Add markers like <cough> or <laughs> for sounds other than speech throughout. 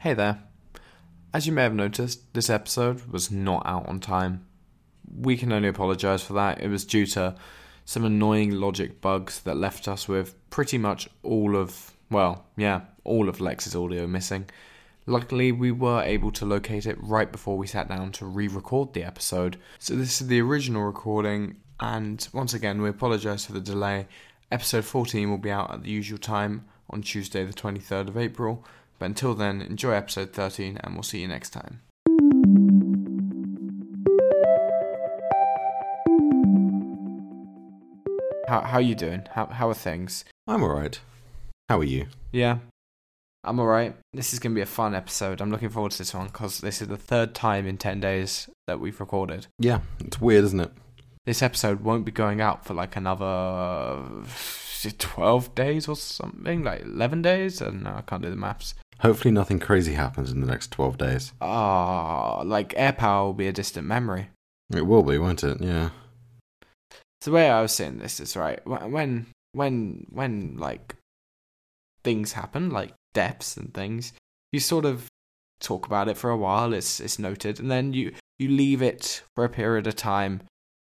Hey there. As you may have noticed, this episode was not out on time. We can only apologise for that. It was due to some annoying logic bugs that left us with pretty much all of, well, yeah, all of Lex's audio missing. Luckily, we were able to locate it right before we sat down to re record the episode. So, this is the original recording, and once again, we apologise for the delay. Episode 14 will be out at the usual time on Tuesday, the 23rd of April. But until then, enjoy episode 13 and we'll see you next time. How how you doing? How how are things? I'm alright. How are you? Yeah. I'm alright. This is going to be a fun episode. I'm looking forward to this one because this is the third time in 10 days that we've recorded. Yeah, it's weird, isn't it? This episode won't be going out for like another 12 days or something, like 11 days. I don't know, I can't do the maths. Hopefully, nothing crazy happens in the next 12 days. Ah, like air power will be a distant memory. It will be, won't it? Yeah. So the way I was saying this is right when when when like things happen, like deaths and things, you sort of talk about it for a while. It's it's noted, and then you you leave it for a period of time,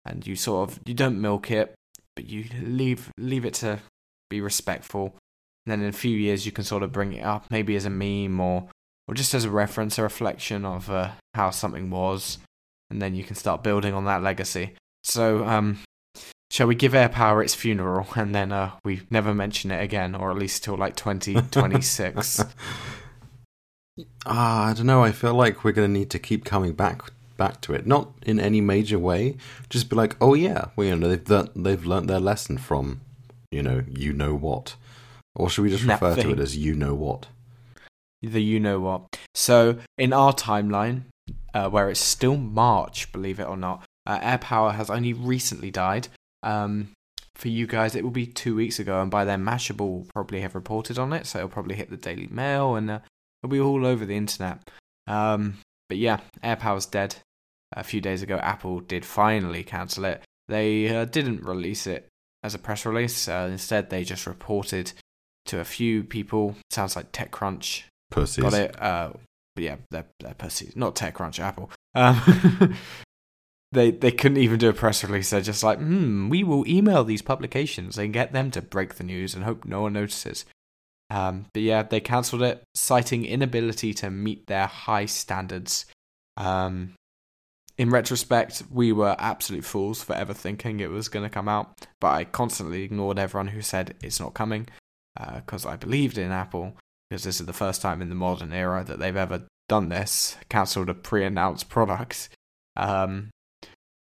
and you sort of you don't milk it, but you leave leave it to be respectful. And then in a few years, you can sort of bring it up, maybe as a meme or or just as a reference, a reflection of uh, how something was, and then you can start building on that legacy. So, um, shall we give Air Power its funeral, and then uh, we never mention it again, or at least till like twenty twenty six? <laughs> Ah, I don't know. I feel like we're going to need to keep coming back back to it. Not in any major way. Just be like, oh yeah, well, you know, they've learnt, they've learnt their lesson from, you know, you know what. Or should we just refer to it as you know what? The you know what. So in our timeline, uh, where it's still March, believe it or not, uh, Air Power has only recently died. Um, for you guys, it will be two weeks ago, and by then Mashable will probably have reported on it, so it'll probably hit the Daily Mail, and uh, it'll be all over the internet. Um, but yeah, Air Power's dead. A few days ago, Apple did finally cancel it. They uh, didn't release it as a press release. Uh, instead, they just reported to a few people. Sounds like TechCrunch Pussies. got it. Uh, but yeah, they're, they're pussies. Not TechCrunch, Apple. Um, <laughs> they they couldn't even do a press release. They're just like, hmm, we will email these publications and get them to break the news and hope no one notices. Um, but yeah, they cancelled it, citing inability to meet their high standards. Um, in retrospect, we were absolute fools for ever thinking it was going to come out, but I constantly ignored everyone who said it's not coming because uh, I believed in Apple because this is the first time in the modern era that they've ever done this, cancelled a pre-announced product. Um,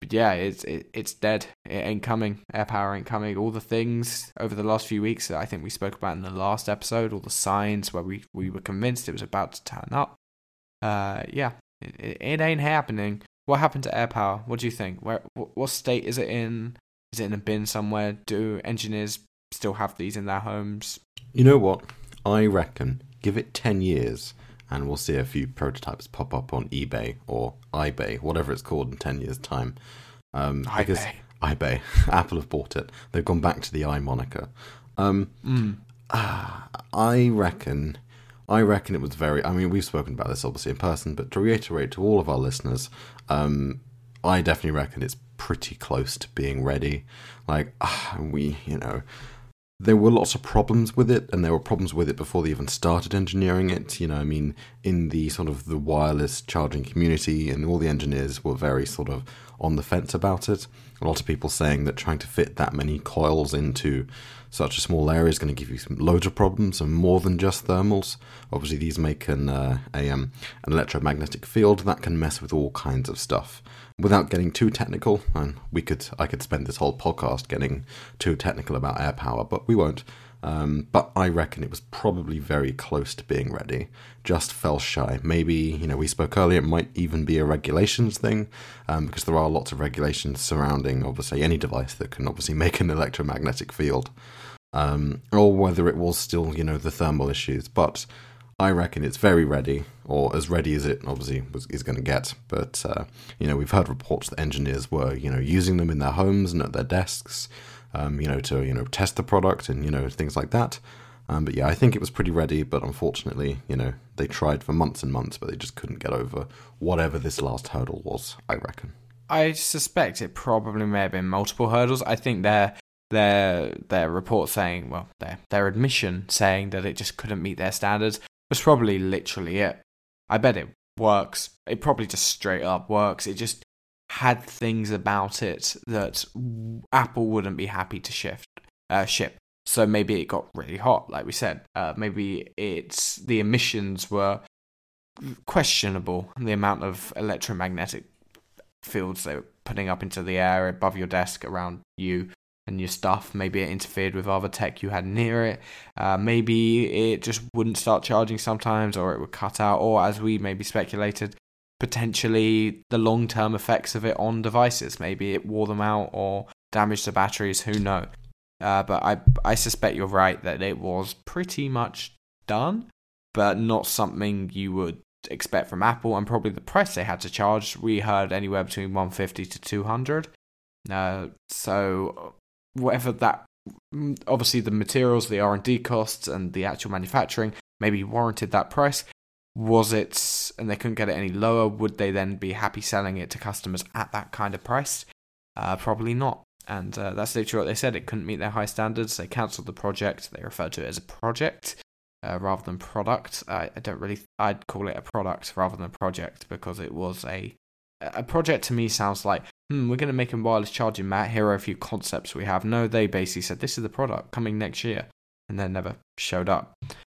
but yeah, it's it, it's dead. It ain't coming. Air power ain't coming. All the things over the last few weeks that I think we spoke about in the last episode, all the signs where we we were convinced it was about to turn up. Uh, yeah, it, it ain't happening. What happened to air power? What do you think? Where what state is it in? Is it in a bin somewhere? Do engineers still have these in their homes? You know what? I reckon give it 10 years and we'll see a few prototypes pop up on eBay or iBay, whatever it's called in 10 years' time. Um, because iBay. <laughs> Apple have bought it. They've gone back to the i moniker. Um, mm. uh, <sighs> I reckon. I reckon it was very. I mean, we've spoken about this obviously in person, but to reiterate to all of our listeners, um, I definitely reckon it's pretty close to being ready. Like, uh, <sighs> we, you know, there were lots of problems with it, and there were problems with it before they even started engineering it. You know, I mean, in the sort of the wireless charging community, and all the engineers were very sort of on the fence about it. A lot of people saying that trying to fit that many coils into such a small area is going to give you some, loads of problems, and more than just thermals. Obviously, these make an uh, a, um, an electromagnetic field that can mess with all kinds of stuff without getting too technical, and we could I could spend this whole podcast getting too technical about air power, but we won't. Um, but I reckon it was probably very close to being ready. Just fell shy. Maybe you know we spoke earlier. It might even be a regulations thing um, because there are lots of regulations surrounding obviously any device that can obviously <laughs> make an electromagnetic field, um, or whether it was still you know the thermal issues. But I reckon it's very ready, or as ready as it obviously was, is going to get. But uh, you know, we've heard reports that engineers were you know using them in their homes and at their desks, um, you know, to you know test the product and you know things like that. Um, but yeah, I think it was pretty ready, but unfortunately, you know, they tried for months and months, but they just couldn't get over whatever this last hurdle was. I reckon. I suspect it probably may have been multiple hurdles. I think their their their report saying, well, their their admission saying that it just couldn't meet their standards was probably literally it. I bet it works. It probably just straight up works. It just had things about it that Apple wouldn't be happy to shift uh, ship. So maybe it got really hot, like we said. Uh, maybe it's the emissions were questionable. The amount of electromagnetic fields they were putting up into the air above your desk around you and your stuff. Maybe it interfered with other tech you had near it. Uh, maybe it just wouldn't start charging sometimes, or it would cut out, or as we maybe speculated, potentially the long term effects of it on devices. Maybe it wore them out or damaged the batteries. Who knows? Uh, but I I suspect you're right that it was pretty much done, but not something you would expect from Apple, and probably the price they had to charge. We heard anywhere between 150 to 200. Uh, so whatever that, mm, obviously the materials, the R and D costs, and the actual manufacturing maybe warranted that price. Was it, and they couldn't get it any lower? Would they then be happy selling it to customers at that kind of price? Uh, probably not and uh, that's literally what they said. It couldn't meet their high standards. They cancelled the project. They referred to it as a project uh, rather than product. I, I, don't really. I'd call it a product rather than a project because it was a a project. To me, sounds like hmm, we're going to make a wireless charging mat. Here are a few concepts we have. No, they basically said this is the product coming next year, and then never showed up.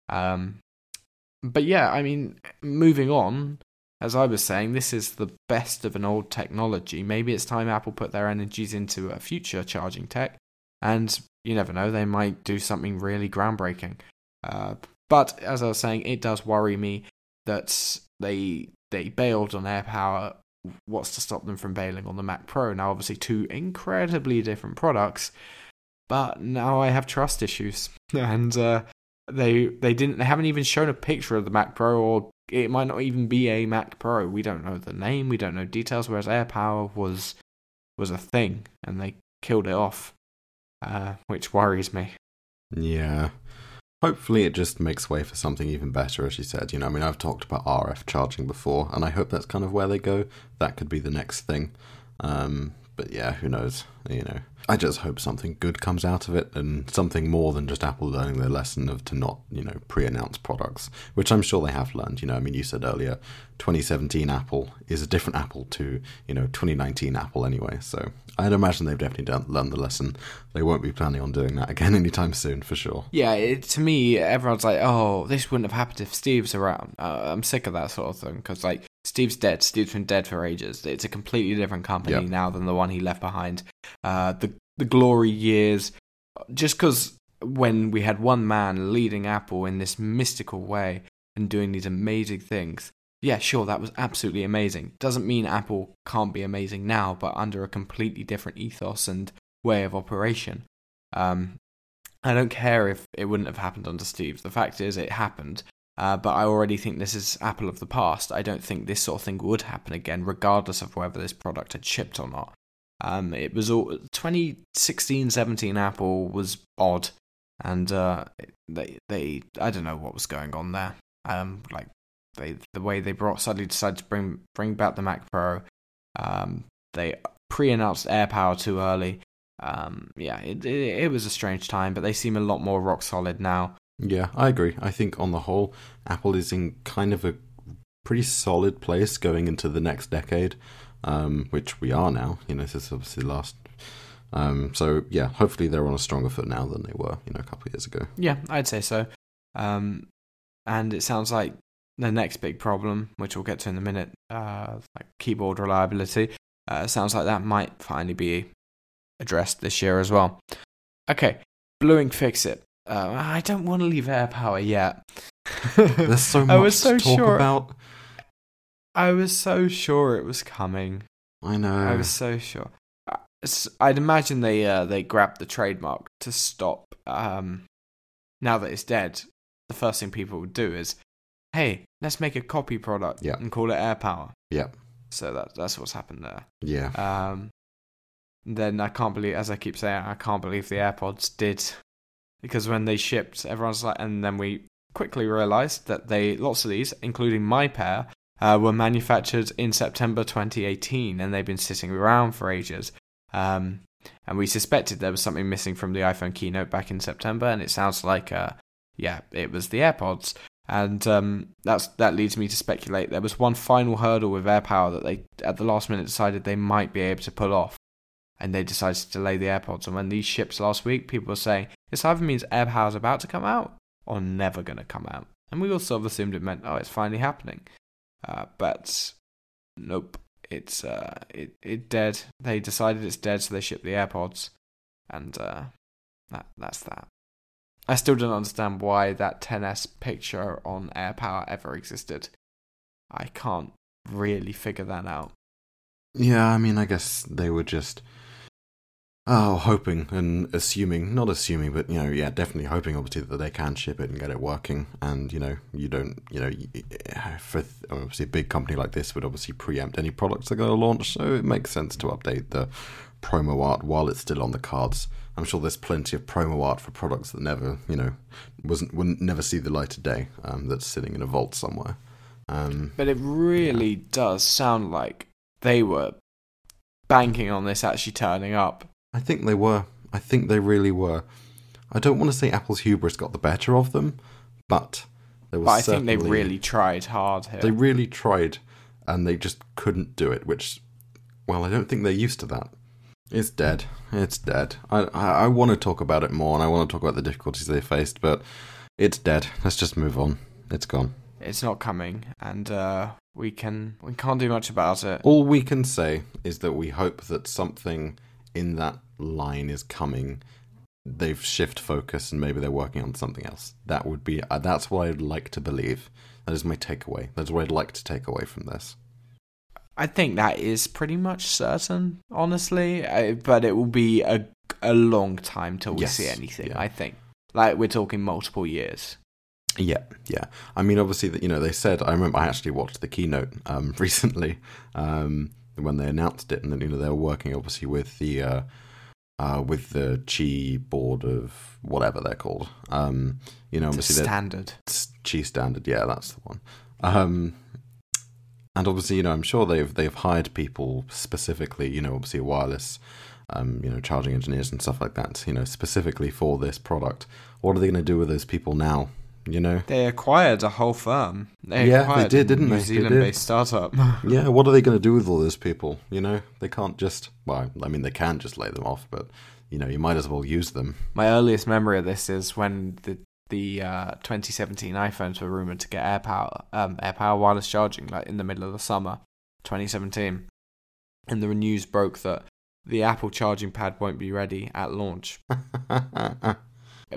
Um, but yeah, I mean, moving on as I was saying, this is the best of an old technology. Maybe it's time Apple put their energies into a future charging tech, and you never know, they might do something really groundbreaking. Uh, but as I was saying, it does worry me that they they bailed on AirPower. What's to stop them from bailing on the Mac Pro? Now, obviously, two incredibly different products, but now I have trust issues, <laughs> and uh, they they didn't they haven't even shown a picture of the Mac Pro or it might not even be a Mac Pro. We don't know the name, we don't know details. Whereas AirPower was was a thing, and they killed it off, uh, which worries me. Yeah. Hopefully, it just makes way for something even better, as you said. You know, I mean, I've talked about RF charging before, and I hope that's kind of where they go. That could be the next thing. Um, but yeah, who knows? You know, I just hope something good comes out of it and something more than just Apple learning their lesson of to not, you know, pre-announce products, which I'm sure they have learned. You know, I mean, you said earlier, 2017 Apple is a different Apple to, you know, 2019 Apple anyway. So I'd imagine they've definitely learned the lesson. They won't be planning on doing that again <laughs> anytime soon, for sure. Yeah, it, to me, everyone's like, oh, this wouldn't have happened if Steve's around. Uh, I'm sick of that sort of thing because, like, Steve's dead. Steve's been dead for ages. It's a completely different company yep. now than the one he left behind. Uh, the the glory years, just because when we had one man leading Apple in this mystical way and doing these amazing things, yeah, sure, that was absolutely amazing. Doesn't mean Apple can't be amazing now, but under a completely different ethos and way of operation. Um, I don't care if it wouldn't have happened under Steve. The fact is, it happened, uh, but I already think this is Apple of the past. I don't think this sort of thing would happen again, regardless of whether this product had shipped or not. Um, it was all 2016, 17 Apple was odd, and uh, they they I don't know what was going on there. Um, like they the way they brought suddenly decided to bring bring back the Mac Pro. Um, they pre-announced AirPower too early. Um, yeah, it, it it was a strange time, but they seem a lot more rock solid now. Yeah, I agree. I think on the whole, Apple is in kind of a pretty solid place going into the next decade, um, which we are now. You know, this is obviously the last. Um, so yeah, hopefully they're on a stronger foot now than they were, you know, a couple of years ago. Yeah, I'd say so. Um, and it sounds like the next big problem, which we'll get to in a minute, uh, like keyboard reliability, uh, sounds like that might finally be addressed this year as well. Okay, Blue Ink Fix It. Uh, I don't want to leave AirPower yet. <laughs> There's so much I was so to talk sure, about. I was so sure it was coming. I know. I was so sure. Uh, I'd imagine they uh, they grabbed the trademark to stop. Um, now that it's dead, the first thing people would do is, "Hey, let's make a copy product yep. and call it AirPower." Yeah. So that that's what's happened there. Yeah. Um, then I can't believe, as I keep saying, I can't believe the AirPods did because when they shipped, everyone's like, and then we quickly realized that they lots of these, including my pair, uh, were manufactured in September 2018, and they've been sitting around for ages. Um, and we suspected there was something missing from the iPhone keynote back in September, and it sounds like, uh, yeah, it was the AirPods. And um, that's that leads me to speculate there was one final hurdle with AirPower that they at the last minute decided they might be able to pull off, and they decided to delay the AirPods. And when these ships last week, people were saying this either means AirPower's about to come out or never going to come out. And we all sort of assumed it meant, oh, it's finally happening. Uh, but nope, it's uh, it it dead. They decided it's dead, so they shipped the AirPods, and uh, that that's that. I still don't understand why that 10s picture on AirPower ever existed. I can't really figure that out. Yeah, I mean, I guess they were just oh hoping and assuming, not assuming, but you know, yeah, definitely hoping, obviously, that they can ship it and get it working. And you know, you don't, you know, <sighs> for obviously a big company like this would obviously preempt any products they're going to launch, so it makes sense to update the promo art while it's still on the cards. I'm sure there's plenty of promo art for products that never, you know, wasn't wouldn't never see the light of day. Um, that's sitting in a vault somewhere. Um, but it really yeah. does sound like they were banking on this actually turning up. I think they were. I think they really were. I don't want to say Apple's hubris got the better of them, but there was. But I think they really tried hard here. They really tried, and they just couldn't do it. Which, well, I don't think they're used to that. It's dead. It's dead. I, I, I want to talk about it more, and I want to talk about the difficulties they faced, but it's dead. Let's just move on. It's gone. It's not coming, and uh, we can we can't do much about it. All we can say is that we hope that something in that line is coming. They've shift focus, and maybe they're working on something else. That would be. Uh, that's what I'd like to believe. That is my takeaway. That's what I'd like to take away from this. I think that is pretty much certain, honestly. Uh, but it will be a a long time till we yes, see anything. Yeah. I think, like we're talking multiple years. Yeah, yeah. I mean, obviously, that you know, they said. I remember I actually watched the keynote um, <laughs> recently um, when they announced it, and then you know they were working obviously with the uh, uh, with the Qi board of whatever they're called. Um, you know, obviously, standard Qi standard. Yeah, that's the one. Um, and obviously, you know, I'm sure they've they've hired people specifically, you know, obviously wireless, um, you know, charging engineers and stuff like that, you know, specifically for this product. What are they going to do with those people now? You know, they acquired a whole firm. They yeah, they did, didn't New they? New Zealand-based startup. <laughs> yeah, what are they going to do with all those people? You know, they can't just. Well, I mean, they can just lay them off, but you know, you might as well use them. My earliest memory of this is when the the uh, 2017 iPhones were rumored to get AirPower, um, AirPower wireless charging, like in the middle of the summer, 2017, and the news broke that the Apple charging pad won't be ready at launch. <laughs> but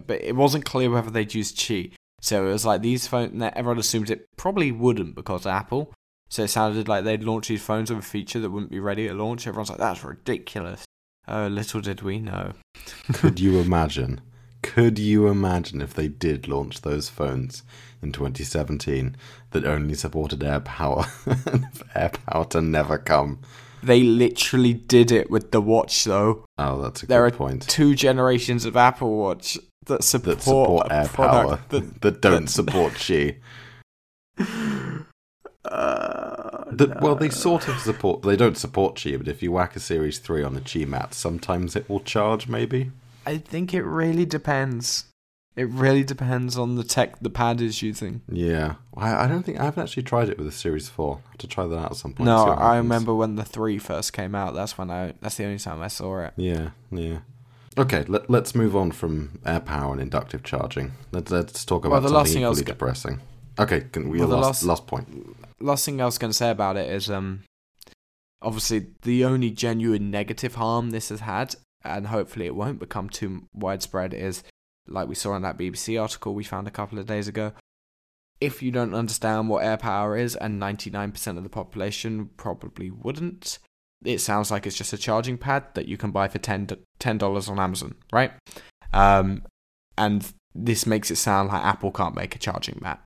it wasn't clear whether they'd use Qi, so it was like these phones. Everyone assumed it probably wouldn't because Apple. So it sounded like they'd launch these phones with a feature that wouldn't be ready at launch. Everyone's like, "That's ridiculous." Oh, little did we know. <laughs> Could you imagine? Could you imagine if they did launch those phones in 2017 that only supported air power <laughs> air power to never come? They literally did it with the watch, though. Oh, that's a there good point. Two generations of Apple Watch that support, that support AirPower that, that don't that, support <laughs> Qi. Uh, the, Well, they sort of support. They don't support Qi, but if you whack a Series Three on a Qi mat, sometimes it will charge. Maybe. I think it really depends. It really depends on the tech the pad is using. Yeah, I, I don't think I haven't actually tried it with a Series Four. I have to try that out at some point. No, I remember when the three first came out. That's when I. That's the only time I saw it. Yeah, yeah. Okay, let, us move on from air power and inductive charging. Let's let's talk about well, the something last thing equally depressing. Okay, can we well, last, last last point. Last thing I was going to say about it is um, obviously the only genuine negative harm this has had and hopefully it won't become too widespread, is like we saw in that BBC article we found a couple of days ago. If you don't understand what air power is, and 99% of the population probably wouldn't, it sounds like it's just a charging pad that you can buy for $10, $10 on Amazon, right? Um, and this makes it sound like Apple can't make a charging mat.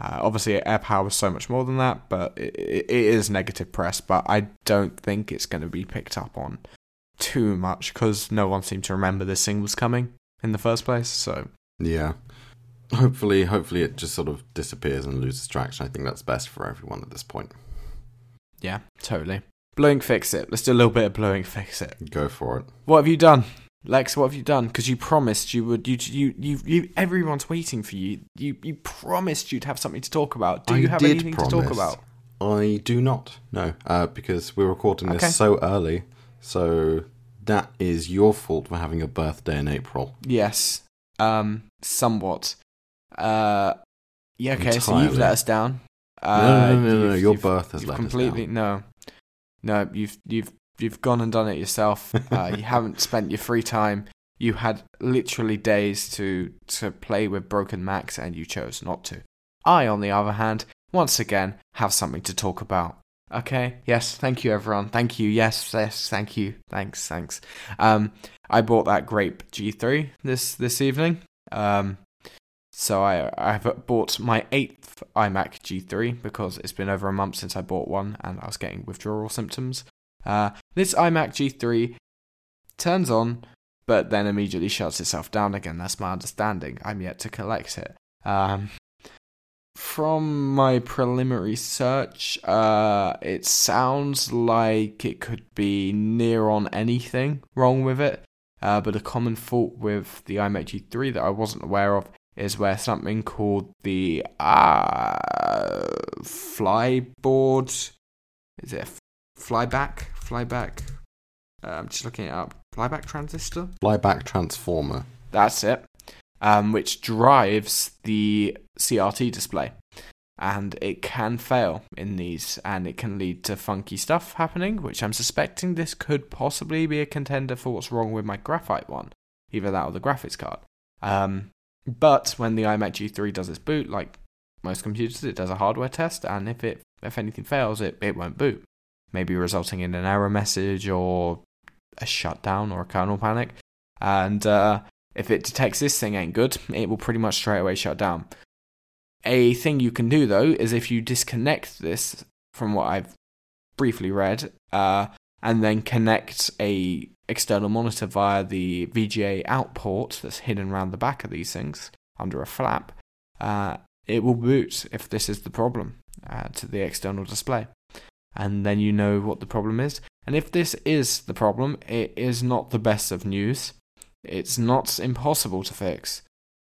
Uh, obviously, AirPower is so much more than that, but it, it is negative press. But I don't think it's going to be picked up on too much because no one seemed to remember this thing was coming. in the first place. So Yeah. Hopefully, hopefully it just sort of disappears and loses traction. I think that's best for everyone at this point. yeah, totally. Blue Ink Fix It. Let's do a little bit of blowing fix it. Go for it. What have you done, Lex? What have you done? Because you promised you would. You, you, you, you. Everyone's waiting for you. You, you promised you'd have something to talk about. Do I you have did anything to talk about? I do not. No, uh, because we're recording this Okay. so early. So that is your fault for having a birthday in April. Yes. Um. Somewhat. Uh. Yeah. Okay. So you've let us down. No, Uh, no, no, no, no. you've- Your birth has let completely us down. no, no. You've you've you've gone and done it yourself. <laughs> Uh, you haven't spent your free time. You had literally days to to play with broken Macs, and you chose not to. I, on the other hand, once again have something to talk about. Okay. Yes. Thank you, everyone. Thank you. Yes. Yes. Thank you. Thanks. Thanks. Um, I bought that Grape G3 this this evening. Um, so I I've bought my eighth iMac G3 because it's been over a month since I bought one and I was getting withdrawal symptoms. Uh, this iMac G3 turns on, but then immediately shuts itself down again. That's my understanding. I'm yet to collect it. Um, from my preliminary search, uh, it sounds like it could be near on anything wrong with it. Uh, but a common fault with the iMac G3 that I wasn't aware of is where something called the uh, flyboard is it flyback? Flyback? Uh, i'm just looking it up. Flyback transistor? Flyback transformer. that's it. Um, which drives the crt display. And it can fail in these and it can lead to funky stuff happening which i'm suspecting this could possibly be a contender for what's wrong with my graphite one either that or the graphics card. Um, but when the iMac G3 does its boot, like most computers, it does a hardware test, and if it if anything fails, it, it won't boot, maybe resulting in an error message or a shutdown or a kernel panic. And uh, if it detects this thing ain't good, it will pretty much straight away shut down. A thing you can do though is if you disconnect this from what I've briefly read, uh, and then connect a external monitor via the VGA out port that's hidden around the back of these things under a flap, uh, it will boot if this is the problem uh, to the external display. And then you know what the problem is. And if this is the problem, it is not the best of news. It's not impossible to fix,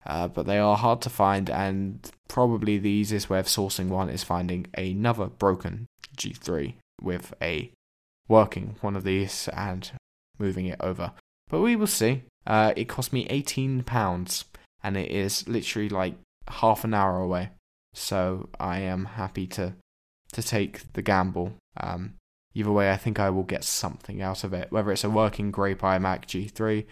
uh, but they are hard to find, and probably the easiest way of sourcing one is finding another broken G3 with a working one of these and moving it over. But we will see. Uh, it cost me eighteen pounds, and it is literally like half an hour away. So I am happy to to take the gamble. Um, either way, I think I will get something out of it. Whether it's a working Grape iMac G3,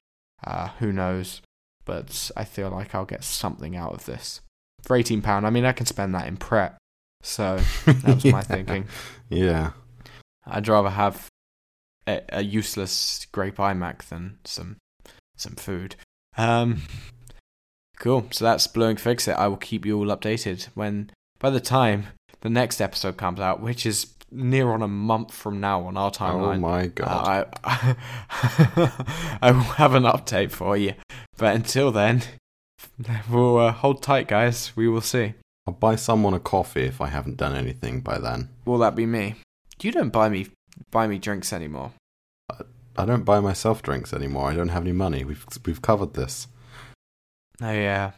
uh, who knows? But I feel like I'll get something out of this for eighteen pound. I mean, I can spend that in prep. So that was my <laughs> thinking. Yeah. I'd rather have a, a useless grape iMac than some some food. Um, cool. So that's Blue Ink Fix It. I will keep you all updated when by the time the next episode comes out, which is near on a month from now on our timeline. Oh my god. uh, I <laughs> I will have an update for you. But until then, <laughs> we'll uh, hold tight, guys. We will see. I'll buy someone a coffee if I haven't done anything by then. Will that be me? You don't buy me buy me drinks anymore. I don't buy myself drinks anymore. I don't have any money. We've we've covered this. Oh yeah.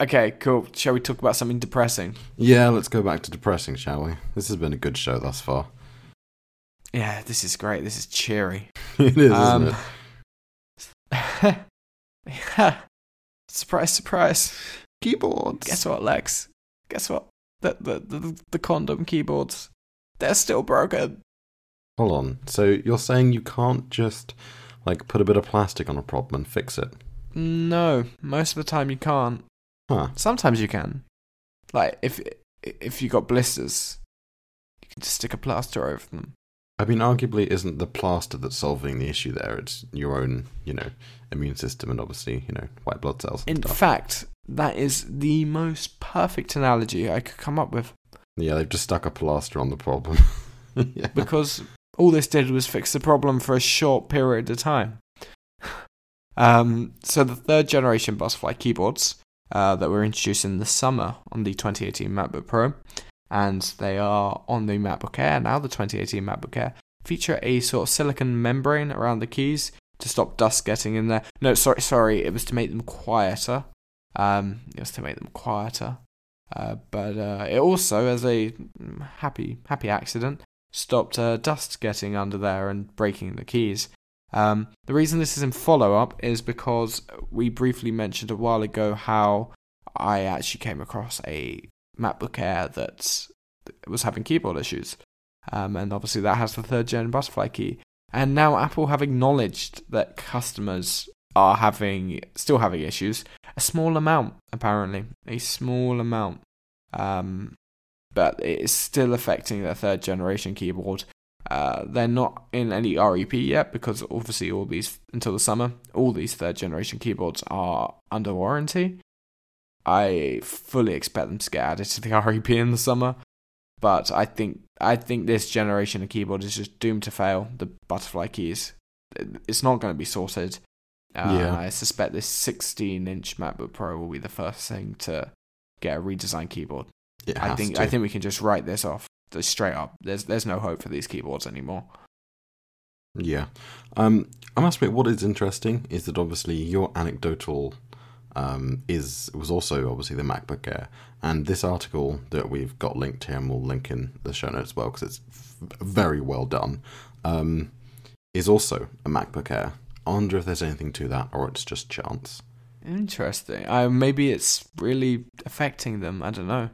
Okay, cool. Shall we talk about something depressing? Yeah, let's go back to depressing, shall we? This has been a good show thus far. Yeah, this is great. This is cheery. <laughs> it is, Um, isn't it? yeah. <laughs> Surprise, surprise. Keyboards. Guess what, Lex? Guess what? The, the the the condom keyboards. They're still broken. Hold on. So you're saying you can't just like put a bit of plastic on a problem and fix it? No, most of the time you can't. Huh. Sometimes you can. Like if if you got blisters, you can just stick a plaster over them. I mean, arguably, isn't the plaster that's solving the issue there? It's your own, you know, immune system and obviously, you know, white blood cells. In stuff. fact, that is the most perfect analogy I could come up with. yeah, they've just stuck a plaster on the problem. <laughs> yeah. because all this did was fix the problem for a short period of time. Um, so the third generation Butterfly keyboards uh, that were introduced in the summer on the 2018 MacBook Pro, and they are on the MacBook Air now, the 2018 MacBook Air, feature a sort of silicon membrane around the keys to stop dust getting in there. No, sorry, sorry, it was to make them quieter. Um, it was to make them quieter. Uh, but uh, it also, as a happy happy accident, stopped uh, dust getting under there and breaking the keys. Um, the reason this is in follow up is because we briefly mentioned a while ago how I actually came across a MacBook Air that was having keyboard issues. Um, and obviously, that has the third gen butterfly key. And now Apple have acknowledged that customers are having still having issues. A small amount, apparently, a small amount. Um, but it is still affecting their third generation keyboard. Uh, they're not in any REP yet because obviously all these until the summer, all these third generation keyboards are under warranty. I fully expect them to get added to the <laughs> REP in the summer, but I think I think this generation of keyboard is just doomed to fail. The butterfly keys, it's not going to be sorted. Uh, yeah. I suspect this 16 inch MacBook Pro will be the first thing to get a redesigned keyboard. I think to. I think we can just write this off straight up. There's there's no hope for these keyboards anymore. Yeah, um, I must admit, what is interesting is that obviously your anecdotal um, is was also obviously the MacBook Air, and this article that we've got linked here, and we'll link in the show notes as well because it's f- very well done. Um, is also a MacBook Air. I wonder if there's anything to that, or it's just chance. Interesting. Uh, maybe it's really affecting them. I don't know.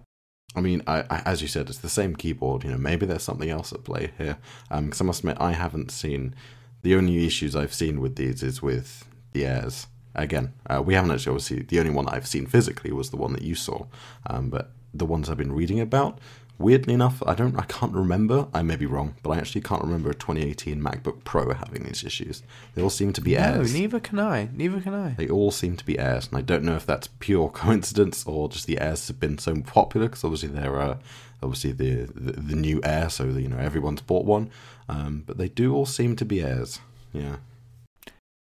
I mean, I, I, as you said, it's the same keyboard. You know, maybe there's something else at play here. Because um, I must admit, I haven't seen. The only issues I've seen with these is with the airs. Again, uh, we haven't actually obviously. The only one I've seen physically was the one that you saw. Um, but the ones I've been reading about, Weirdly enough, I don't, I can't remember. I may be wrong, but I actually can't remember a 2018 MacBook Pro having these issues. They all seem to be airs. No, neither can I. Neither can I. They all seem to be airs, and I don't know if that's pure <laughs> coincidence or just the airs have been so popular because obviously they're uh, obviously the, the, the new air, so you know everyone's bought one. Um, but they do all seem to be airs. Yeah,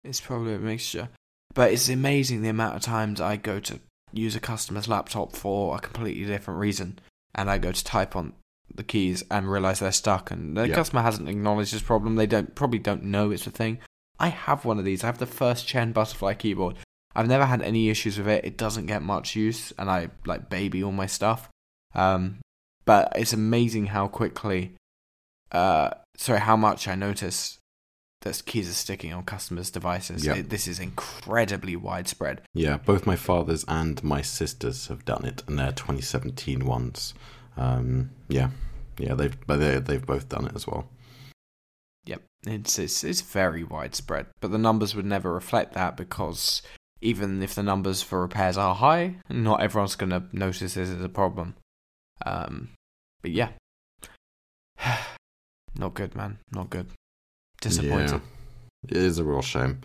it's probably a mixture. But it's amazing the amount of times I go to use a customer's laptop for a completely different reason and I go to type on the keys and realize they're stuck and the customer hasn't acknowledged this problem. They don't probably don't know it's a thing. I have one of these. I have the first gen butterfly keyboard. I've never had any issues with it. It doesn't get much use and I like baby all my stuff. Um, but it's amazing how quickly uh sorry how much I notice that keys are sticking on customers' devices. Yep. It, this is incredibly widespread. Yeah, both my father's and my sister's have done it, and they're 2017 ones. Um, yeah, yeah, they've they, they've both done it as well. Yep, it's, it's it's very widespread, but the numbers would never reflect that because even if the numbers for repairs are high, not everyone's going to notice this as a problem. Um, but yeah, <sighs> not good, man, not good. Disappointing. Yeah, it is a real shame.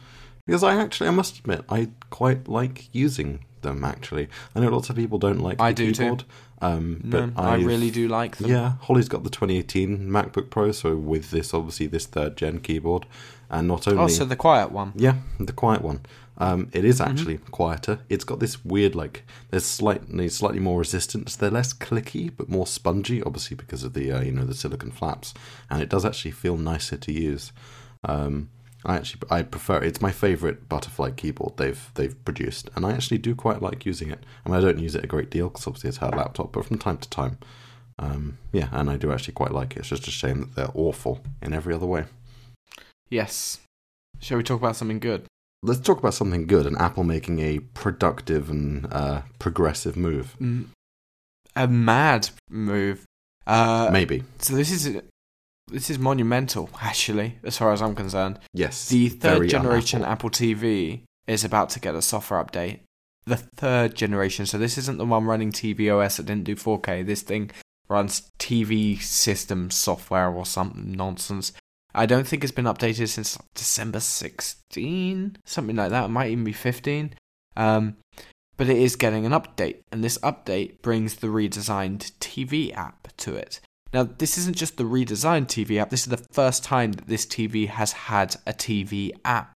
Because I actually, I must admit, I quite like using them. Actually, I know lots of people don't like I do keyboard. Too. Um, no, I really do like them. Yeah, Holly's got the 2018 MacBook Pro, so with this, obviously, this third gen keyboard, and not only oh, so the quiet one. Yeah, the quiet one. Um, it is mm-hmm. actually mm-hmm. quieter. It's got this weird, like, there's slightly slightly more resistance. They're less clicky, but more spongy, obviously because of the uh, you know the silicon flaps, and it does actually feel nicer to use. Um, I actually I prefer it's my favorite butterfly keyboard they've they've produced, and I actually do quite like using it. I mean, I don't use it a great deal because obviously it's her laptop, but from time to time, um, yeah, and I do actually quite like it. It's just a shame that they're awful in every other way. Yes. Shall we talk about something good? Let's talk about something good and Apple making a productive and uh, progressive move. Mm, a mad move. Uh, Maybe. So this is this is monumental, actually, as far as I'm concerned. Yes. The third generation Apple. Apple TV is about to get a software update. The third generation. So this isn't the one running tvOS that didn't do 4K. This thing runs TV system software or some nonsense. I don't think it's been updated since December 16, something like that. It might even be 15. Um, but it is getting an update, and this update brings the redesigned TV app to it. Now, this isn't just the redesigned TV app, this is the first time that this TV has had a TV app.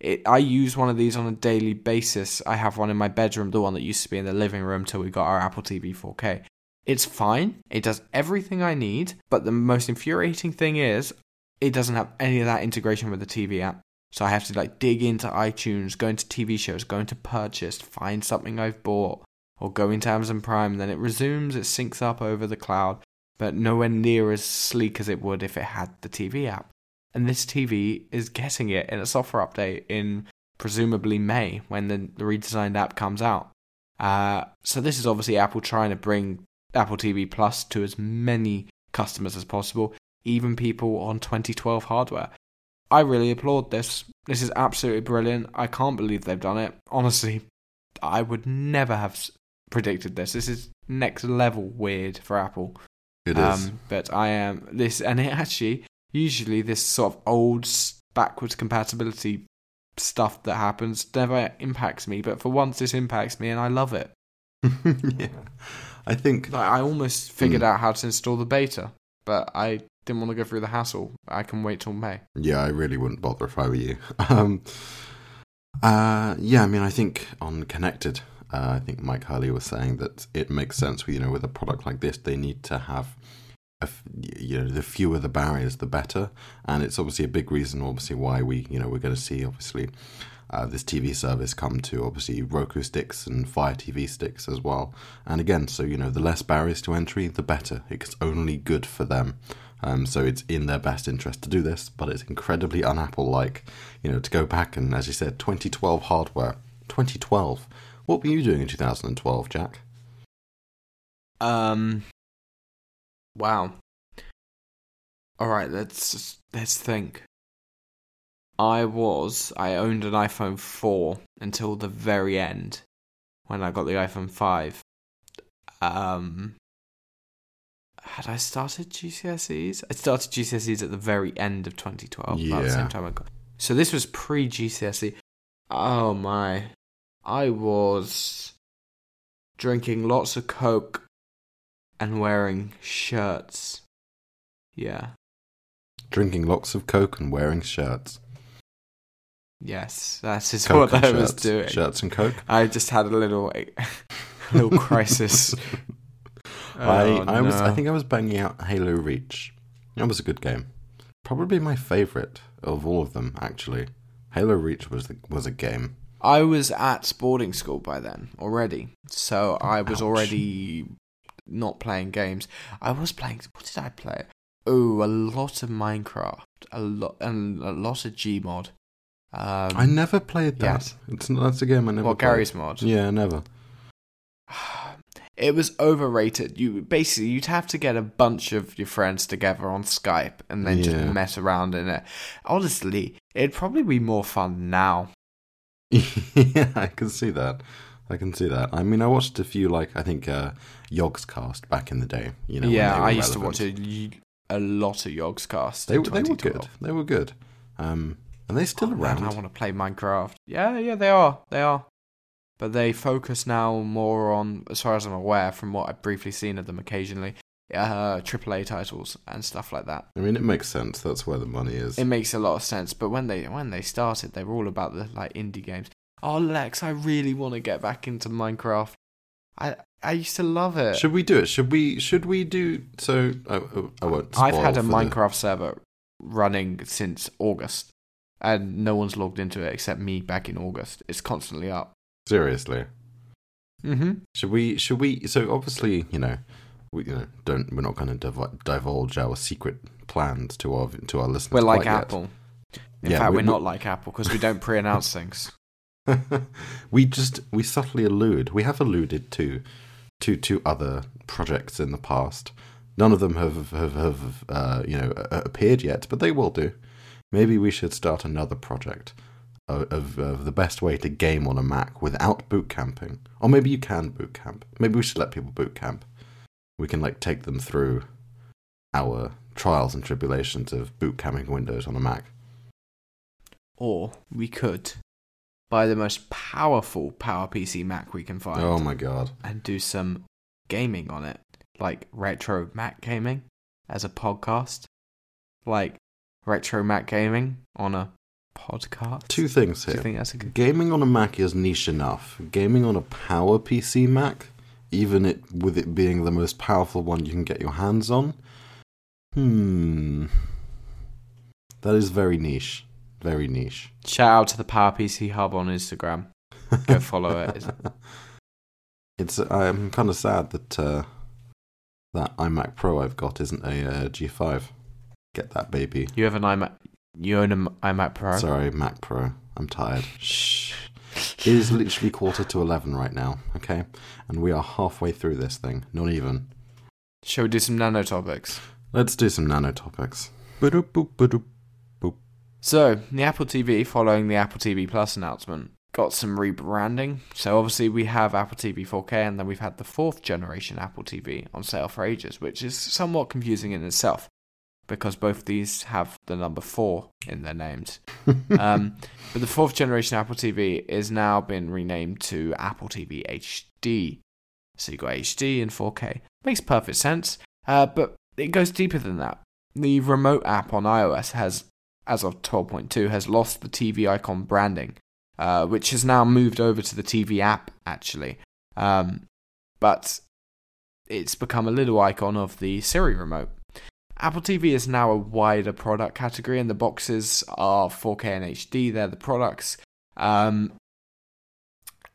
It, I use one of these on a daily basis. I have one in my bedroom, the one that used to be in the living room till we got our Apple TV 4K. It's fine. It does everything I need, but the most infuriating thing is it doesn't have any of that integration with the TV app. So I have to like dig into iTunes, go into TV shows, go into purchased, find something I've bought, or go into Amazon Prime. Then it resumes, it syncs up over the cloud, but nowhere near as sleek as it would if it had the TV app. And this TV is getting it in a software update in presumably May when the, the redesigned app comes out. Uh, so this is obviously Apple trying to bring Apple TV Plus to as many customers as possible, even people on 2012 hardware. I really applaud this. This is absolutely brilliant. I can't believe they've done it. Honestly, I would never have predicted this. This is next level weird for Apple. It is. Um, but I am this, and it actually usually this sort of old backwards compatibility stuff that happens never impacts me. But for once, this impacts me, and I love it. <laughs> yeah. I think Like, I almost figured Mm. out how to install the beta, but I didn't want to go through the hassle. I can wait till May. Yeah, I really wouldn't bother if I were you. <laughs> Um, uh, yeah, I mean, I think on connected, uh, I think Mike Hurley was saying that it makes sense. You know, with a product like this, they need to have, you know, the fewer the barriers, the better. And it's obviously a big reason, obviously, why we, you know, we're going to see obviously uh, this TV service come to obviously Roku sticks and Fire TV sticks as well. And again, so you know, the less barriers to entry, the better. It's only good for them. Um, so it's in their best interest to do this, but it's incredibly un-Apple like, you know, to go back and, as you said, 2012 hardware. 2012. What were you doing in 2012, Jack? Um. Wow. All right, let's let's think. I was I owned an iPhone 4 until the very end when I got the iPhone 5. Um had I started GCSEs? I started GCSEs at the very end of 2012, yeah. about the same time I got. So this was pre GCSE. Oh my. I was drinking lots of Coke and wearing shirts. Yeah. Drinking lots of Coke and wearing shirts. Yes, that is Coke what I was doing. Shirts and Coke. I just had a little, a <laughs> little crisis. <laughs> I, Oh, I was, I think I was banging out Halo Reach. That was a good game. Probably my favorite of all of them, actually. Halo Reach was the, was a game. I was at boarding school by then already, so I was Ouch. already not playing games. I was playing. What did I play? Oh, a lot of Minecraft, a lot, and a lot of Gmod. Um, I never played that. yes. It's that's a game I never. what played. Garry's Mod? Yeah, never. It was overrated. You basically you'd have to get a bunch of your friends together on Skype and then just mess around in it. Honestly, it'd probably be more fun now. <laughs> yeah, I can see that. I can see that. I mean, I watched a few, like I think uh, Yogscast back in the day. You know, yeah, I used to watch a, a lot of Yogscast. They they were good. They were good. Um, and they still Oh, man, around. I want to play Minecraft. Yeah, yeah, they are. They are. But they focus now more on, as far as I'm aware, from what I've briefly seen of them occasionally, uh, AAA titles and stuff like that. I mean, it makes sense. That's where the money is. It makes a lot of sense. But when they when they started, they were all about the like indie games. Oh, Lex, I really want to get back into Minecraft. I I used to love it. Should we do it? Should we? Should we do? So I, I won't. I've had a for the- Minecraft server running since August, and no one's logged into it except me back in August. It's constantly up. Seriously, Mm-hmm. should we? Should we? So obviously, you know, we you know don't. We're not going to div- divulge our secret plans to our to our listeners. We're like quite yet. Apple. In Yeah, fact, we- are not like Apple because we don't pre-announce things. <laughs> <laughs> we just we subtly allude. We have alluded to to to other projects in the past. None of them have have, have uh, you know appeared yet, but they will do. Maybe we should start another project of, of, of the best way to game on a Mac without boot camping, or maybe you can boot camp. Maybe we should let people boot camp. We can like take them through our trials and tribulations of boot camping Windows on a Mac. Or we could buy the most powerful PowerPC Mac we can find Oh my god! and do some gaming on it, like retro Mac gaming as a podcast, like retro Mac gaming on a podcast. Two things Do you here. think that's a good? Gaming on a Mac is niche enough. Gaming on a PowerPC Mac, even it with it being the most powerful one you can get your hands on, hmm, that is very niche. Very niche. Shout out to the PowerPC Hub on Instagram. Go <laughs> follow it. It's- It's I'm kind of sad that uh, that iMac Pro I've got isn't a uh, G5. Get that baby. You have an iMac. You own an iMac Pro. Sorry, Mac Pro. I'm tired. Shh. It is literally quarter to eleven right now. Okay, and we are halfway through this thing. Not even. Shall we do some nano topics? Let's do some nano topics. Ba-doop-boop, ba-doop. So, the Apple TV, following the Apple TV Plus announcement, got some rebranding. So, obviously, we have Apple TV 4K, and then we've had the fourth generation Apple TV on sale for ages, which is somewhat confusing in itself because both these have the number 4 in their names. <laughs> um, but the fourth generation Apple TV is now been renamed to Apple TV HD. So, you've got HD and 4K. Makes perfect sense, uh, but it goes deeper than that. The remote app on iOS has as of 12.2, has lost the TV icon branding, uh, which has now moved over to the TV app, actually. Um, but it's become a little icon of the Siri remote. Apple TV is now a wider product category, and the boxes are 4K and HD. They're the products. Um,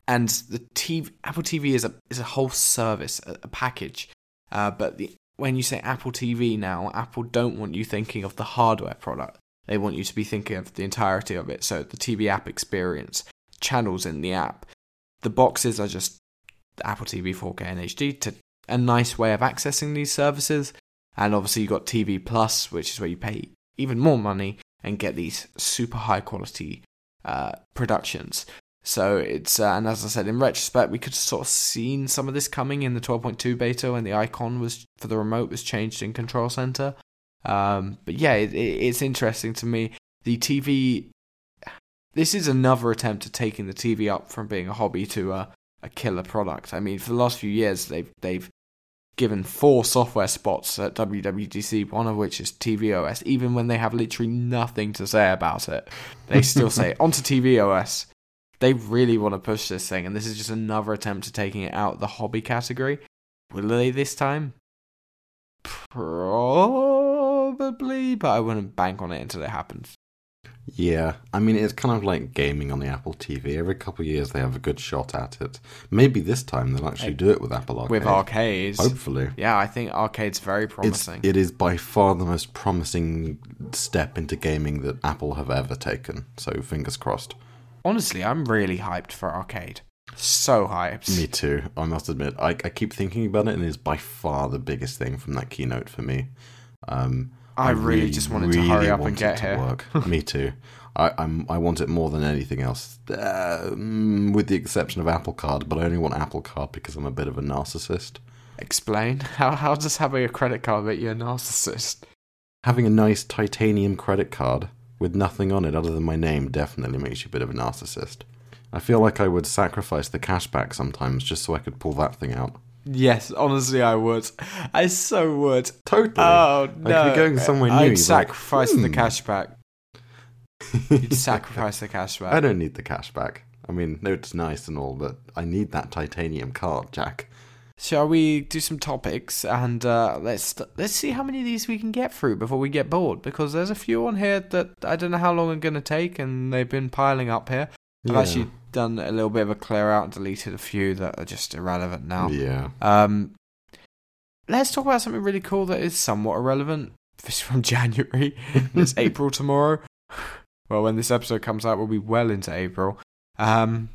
and the TV, Apple TV is a is a whole service, a, a package. Uh, but the, when you say Apple TV now, Apple don't want you thinking of the hardware product. They want you to be thinking of the entirety of it. So the TV app experience, channels in the app. The boxes are just Apple TV 4K and HD to a nice way of accessing these services. And obviously you've got TV Plus, which is where you pay even more money and get these super high quality uh, productions. So it's uh, and as I said in retrospect, we could sort of seen some of this coming in the 12.2 beta when the icon was for the remote was changed in Control Center. Um, but yeah, it, it's interesting to me. The TV. This is another attempt at taking the TV up from being a hobby to a, a killer product. I mean, for the last few years, they've they've given four software spots at WWDC, one of which is tvOS. Even when they have literally nothing to say about it, they still say <laughs> onto tvOS. They really want to push this thing, and this is just another attempt at taking it out the hobby category. Will they this time? Probably, but I wouldn't bank on it until it happens. Yeah, I mean it's kind of like gaming on the Apple TV. Every couple of years they have a good shot at it. Maybe this time they'll actually do it with Apple Arcade. With arcades. Hopefully. Yeah, I think arcade's very It's, promising. it is by far the most promising step into gaming that Apple have ever taken. So fingers crossed. Honestly, I'm really hyped for arcade. So hyped. Me too. I must admit, I, I keep thinking about it, and it is by far the biggest thing from that keynote for me. Um, I really just wanted to hurry up and get here. Work. <laughs> Me too. I, I'm I want it more than anything else, uh, with the exception of Apple Card. But I only want Apple Card because I'm a bit of a narcissist. Explain. How, how does having a credit card make you a narcissist? Having a nice titanium credit card with nothing on it other than my name definitely makes you a bit of a narcissist. I feel like I would sacrifice the cashback sometimes just so I could pull that thing out. Yes, honestly, I would. I so would. Totally. Oh Like, no! you're going somewhere new, I'd you're like, sacrifice the hmm. cashback. <laughs> You'd sacrifice the cashback. I don't need the cashback. I mean, no, it's nice and all, but I need that titanium card, Jack. Shall we do some topics and uh, let's let's see how many of these we can get through before we get bored? Because there's a few on here that I don't know how long are going to take, and they've been piling up here. I've Yeah. actually done a little bit of a clear out and deleted a few that are just irrelevant now. Yeah. Um, let's talk about something really cool that is somewhat irrelevant. <laughs> This is from January. <laughs> it's April tomorrow. <sighs> Well, when this episode comes out, we'll be well into April. Um,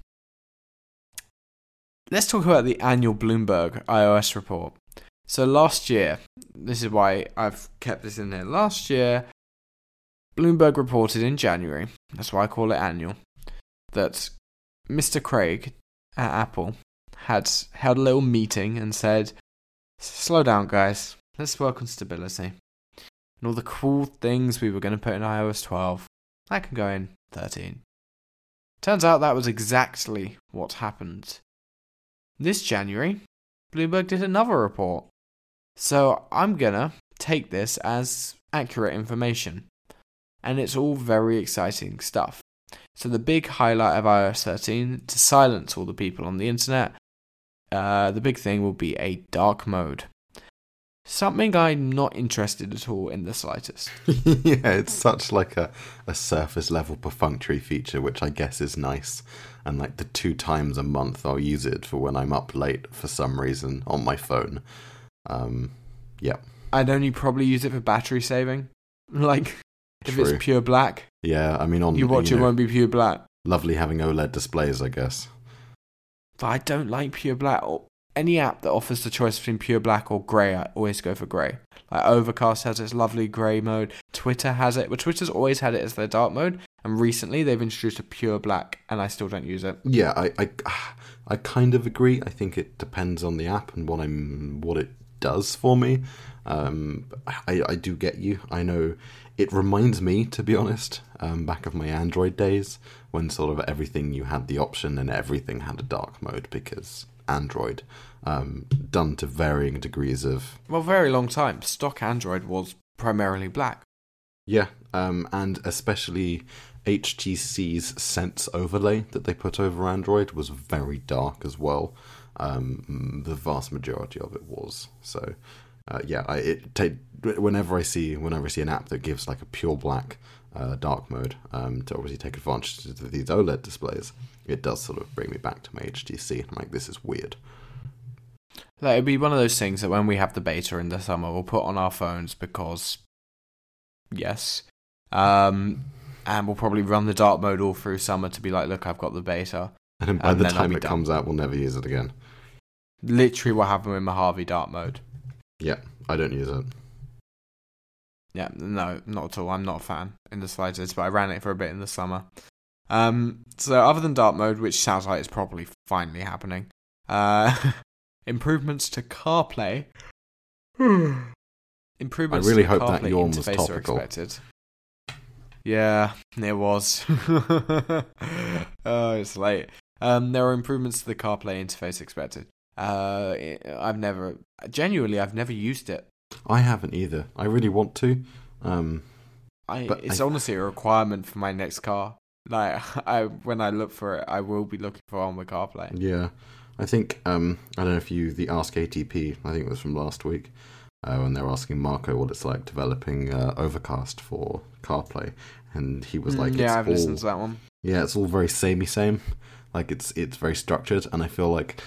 let's talk about the annual Bloomberg iOS report. So last year, this is why I've kept this in there. Last year, Bloomberg reported in January. That's why I call it annual. That Mr. Craig at Apple had held a little meeting and said, "Slow down, guys. Let's work on stability and all the cool things we were going to put in iOS 12. That can go in 13." Turns out that was exactly what happened. This January, Bloomberg did another report. So I'm gonna take this as accurate information. and it's all very exciting stuff. So the big highlight of iOS 13 to silence all the people on the internet, uh, the big thing will be a dark mode. Something I'm not interested at all in the slightest. <laughs> yeah, it's such like a, a surface level perfunctory feature, which I guess is nice. And like the two times a month I'll use it for when I'm up late for some reason on my phone. Um, yeah. I'd only probably use it for battery saving. <laughs> Like, if True. it's pure black, Yeah, I mean, on you watch you it won't be pure black. lovely having OLED displays, I guess. But I don't like pure black. Or any app that offers the choice between pure black or grey, I always go for grey. Like Overcast has its lovely grey mode. Twitter has it, but Twitter's always had it as their dark mode. And recently they've introduced a pure black, and I still don't use it. Yeah, I, I, <sighs> I kind of agree. I think it depends on the app and what I'm, what it does for me. Um, I, I do get you. I know it reminds me, to be honest, um, back of my Android days when sort of everything you had the option and everything had a dark mode because Android, um, done to varying degrees of Well, very long time. Stock Android was primarily black. Yeah, um, and especially HTC's Sense overlay that they put over Android was very dark as well. Um, the vast majority of it was. So, uh, yeah, I it take whenever I see whenever I see an app that gives like a pure black uh, dark mode um, to obviously take advantage of these OLED displays, it does sort of bring me back to my HTC. I'm like, this is weird. Like, it'd be one of those things that when we have the beta in the summer, we'll put on our phones because, yes. Um, and we'll probably run the dark mode all through summer to be like, look, I've got the beta. And by And the time it done. comes out, we'll never use it again. Literally what happened with Mojave dark mode. Yeah, I don't use it. Yeah, no, not at all. I'm not a fan in the slightest, but I ran it for a bit in the summer. Um, so other than dark mode, which sounds like it's probably finally happening, uh, <laughs> improvements to CarPlay. <sighs> improvements. I really hope the that yawn was topical. expected. Yeah, it was. <laughs> oh, it's late. Um, there are improvements to the CarPlay interface expected. Uh, I've never, genuinely, I've never used it. I haven't either. I really want to. Um, I, But it's I- honestly a requirement for my next car. Like <laughs> I when I look for it, I will be looking for on with CarPlay. Yeah, I think um, I don't know if you the Ask ATP. I think it was from last week uh, when they were asking Marco what it's like developing uh, Overcast for CarPlay, and he was like, Mm, yeah, I've all, listened to that one. Yeah, it's all very samey same. Like it's it's very structured, and I feel like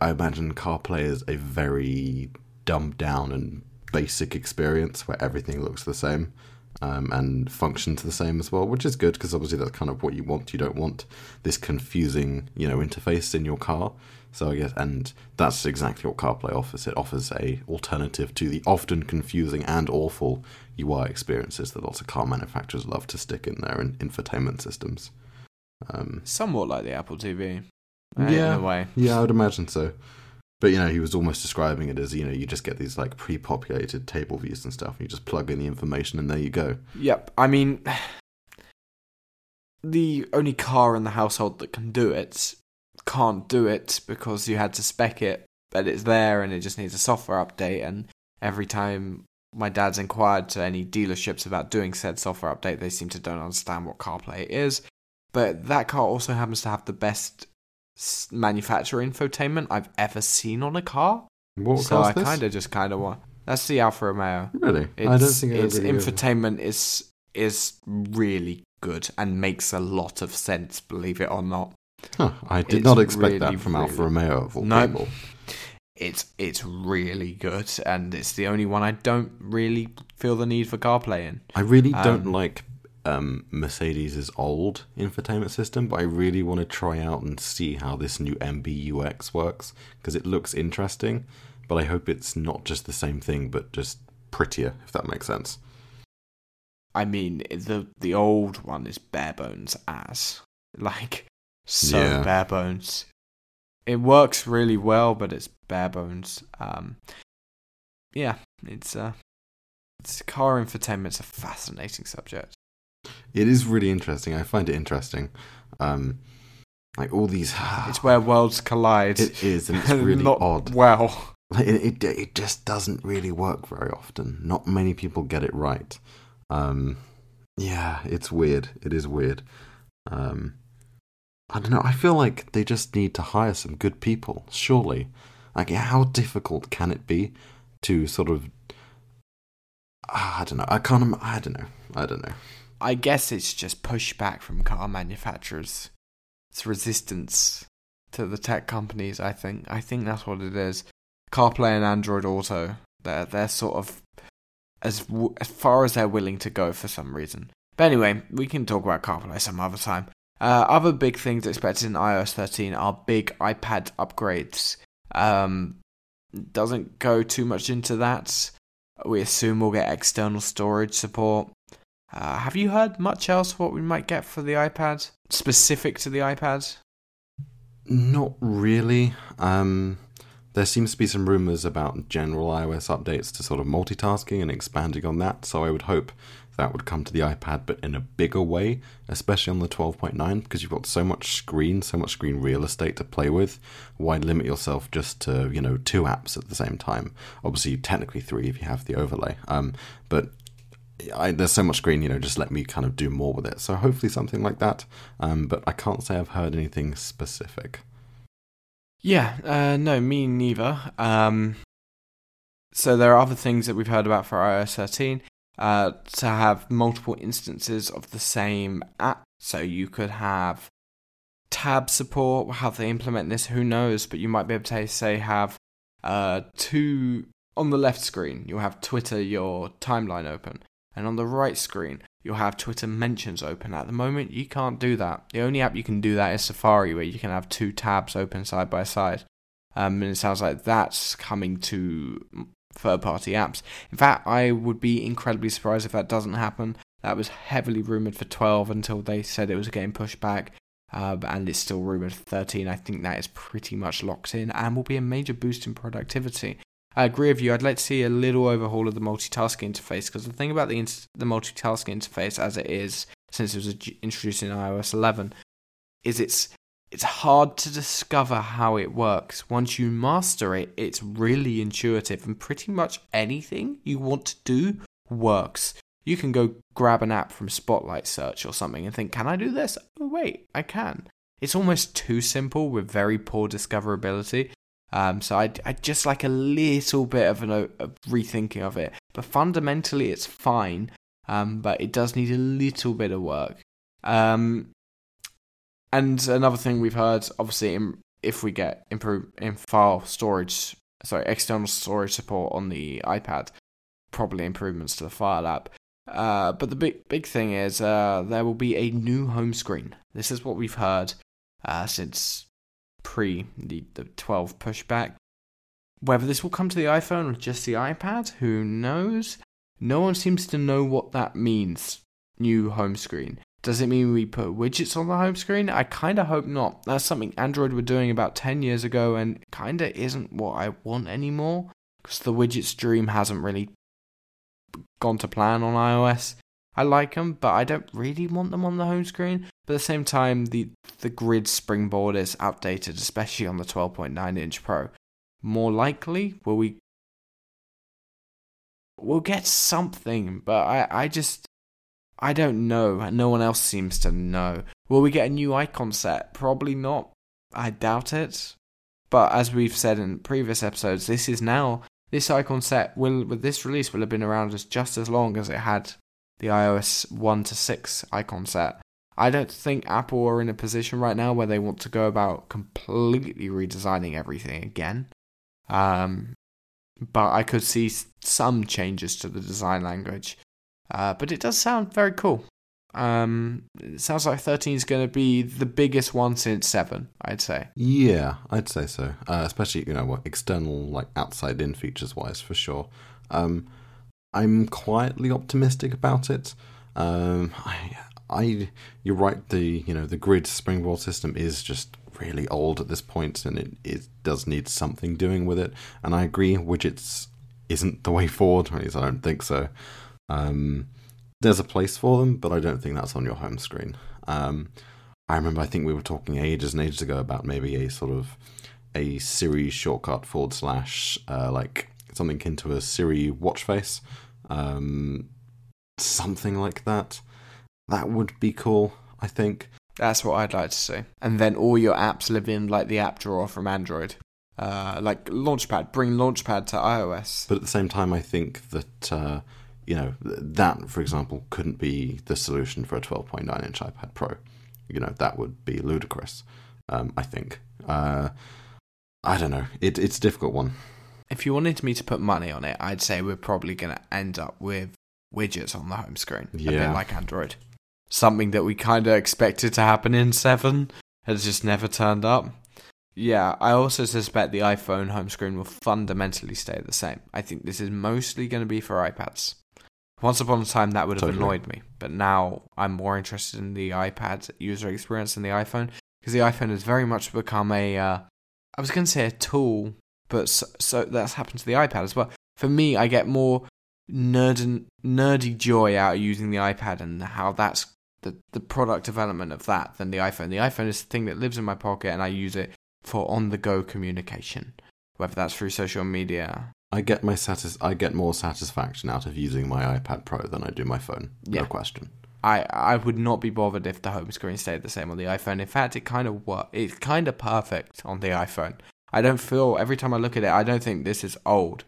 I imagine CarPlay is a very dumbed down and basic experience where everything looks the same um, and functions the same as well, which is good because obviously that's kind of what you want. You don't want this confusing, you know, interface in your car. So I guess, and that's exactly what CarPlay offers. It offers a alternative to the often confusing and awful UI experiences that lots of car manufacturers love to stick in their in- infotainment systems. Um, Somewhat like the Apple TV. Uh, Yeah. In a way. yeah, I would imagine so. But you know, he was almost describing it as you know, you just get these like pre-populated table views and stuff, and you just plug in the information, and there you go. Yep. I mean, <sighs> the only car in the household that can do it can't do it because you had to spec it that it's there and it just needs a software update. And every time my dad's inquired to any dealerships about doing said software update, they seem to don't understand what CarPlay is. But that car also happens to have the best manufacturer infotainment I've ever seen on a car. What so I kind of just kind of want. That's the Alfa Romeo. really. It's, I don't think its really infotainment is is really good and makes a lot of sense. Believe it or not, Huh, I did it's not expect really, that from Alfa Romeo of all No. people. it's it's really good, and it's the only one I don't really feel the need for CarPlay in. I really don't Um, like um, Mercedes' old infotainment system, but I really want to try out and see how this new MBUX works because it looks interesting. But I hope it's not just the same thing, but just prettier, if that makes sense. I mean, the the old one is bare bones as like so Yeah. bare bones. It works really well, but it's bare bones. Um, yeah, it's uh, it's car infotainment's a fascinating subject. It is really interesting. I find it interesting. Um, like all these. <sighs> It's where worlds collide. it is, and it's <laughs> really Not odd. Well, Like, it, it it just doesn't really work very often. Not many people get it right. Um, yeah, it's weird. It is weird. Um, I don't know. I feel like they just need to hire some good people. Surely, like how difficult can it be to sort of? <sighs> I don't know. I can't. I don't know. I don't know. I guess it's just pushback from car manufacturers. It's resistance to the tech companies. I think. I think that's what it is. CarPlay and Android Auto. They're they're sort of as w- as far as they're willing to go for some reason. But anyway, we can talk about CarPlay some other time. Uh, other big things expected in iOS 13 are big iPad upgrades. Um, doesn't go too much into that. We assume we'll get external storage support. Uh, have you heard much else what we might get for the iPad specific to the iPad? Not really. Um, there seems to be some rumors about general iOS updates to sort of multitasking and expanding on that. So I would hope that would come to the iPad, but in a bigger way, especially on the 12.9, because you've got so much screen, so much screen real estate to play with. Why limit yourself just to you know two apps at the same time? Obviously, technically three if you have the overlay. Um, but I, there's so much screen, you know, just let me kind of do more with it. So hopefully something like that. Um, but I can't say I've heard anything specific. Yeah, uh, no, me neither. Um, so there are other things that we've heard about for iOS 13. Uh, to have multiple instances of the same app, so you could have tab support. How they implement this, who knows? But you might be able to say have uh, two on the left screen. You'll have Twitter, your timeline open, and on the right screen you'll have Twitter mentions open. At the moment, you can't do that. The only app you can do that is Safari, where you can have two tabs open side by side. Um, and it sounds like that's coming to third party apps. In fact, I would be incredibly surprised if that doesn't happen. That was heavily rumored for 12 until they said it was getting pushed back. Uh, and it's still rumored for 13. I think that is pretty much locked in and will be a major boost in productivity. I agree with you. I'd like to see a little overhaul of the multitasking interface because the thing about the int- the multitasking interface as it is since it was introduced in iOS 11 is it's it's hard to discover how it works. Once you master it, it's really intuitive and pretty much anything you want to do works. You can go grab an app from Spotlight Search or something and think, "Can I do this?" Oh wait, I can. It's almost too simple with very poor discoverability. Um, so I I just like a little bit of an a rethinking of it, but fundamentally it's fine. Um, but it does need a little bit of work. Um, and another thing we've heard, obviously, in, if we get improve in file storage, sorry, external storage support on the iPad, probably improvements to the File app. Uh, but the big big thing is uh, there will be a new home screen. This is what we've heard uh, since pre the, the 12 pushback. Whether this will come to the iPhone or just the iPad, who knows? No one seems to know what that means. New home screen. Does it mean we put widgets on the home screen? I kind of hope not. That's something Android were doing about 10 years ago and kind of isn't what I want anymore. Because the widgets dream hasn't really gone to plan on iOS. I like them, but I don't really want them on the home screen. But at the same time, the the grid springboard is outdated, especially on the 12.9 inch Pro. More likely, will we? We'll get something, but I I just I don't know. No one else seems to know. Will we get a new icon set? Probably not. I doubt it. But as we've said in previous episodes, this is now this icon set will with this release will have been around as just as long as it had the iOS 1 to 6 icon set. I don't think Apple are in a position right now where they want to go about completely redesigning everything again. Um, but I could see some changes to the design language. Uh, but it does sound very cool. Um, it sounds like 13 is going to be the biggest one since 7, I'd say. Yeah, I'd say so. Uh, especially you know what external like outside in features wise for sure. Um, I'm quietly optimistic about it. Um, <laughs> I, I, you're right. The you know the grid springboard system is just really old at this point, and it, it does need something doing with it. And I agree, widgets isn't the way forward. At least I don't think so. Um, there's a place for them, but I don't think that's on your home screen. Um, I remember I think we were talking ages and ages ago about maybe a sort of a Siri shortcut forward slash uh, like something akin to a Siri watch face. Um, something like that. That would be cool, I think. That's what I'd like to see. And then all your apps live in like the app drawer from Android. Uh, like Launchpad, bring Launchpad to iOS. But at the same time, I think that uh, you know that, for example, couldn't be the solution for a 12.9 inch iPad Pro. You know that would be ludicrous. Um, I think. Uh, I don't know. It, it's a difficult one. If you wanted me to put money on it, I'd say we're probably going to end up with widgets on the home screen. A bit like Android. Something that we kind of expected to happen in 7 has just never turned up. Yeah, I also suspect the iPhone home screen will fundamentally stay the same. I think this is mostly going to be for iPads. Once upon a time, that would have Totally. annoyed me, but now I'm more interested in the iPad user experience than the iPhone because the iPhone has very much become a. Uh, I was going to say a tool, but so, so that's happened to the iPad as well. For me, I get more nerd and, nerdy joy out of using the iPad and how that's the the product development of that than the iPhone. The iPhone is the thing that lives in my pocket, and I use it for on the go communication, whether that's through social media. I get my satis- I get more satisfaction out of using my iPad Pro than I do my phone. Yeah. No question. I I would not be bothered if the home screen stayed the same on the iPhone. In fact, it kind of it's kind of perfect on the iPhone. I don't feel every time I look at it, I don't think this is old.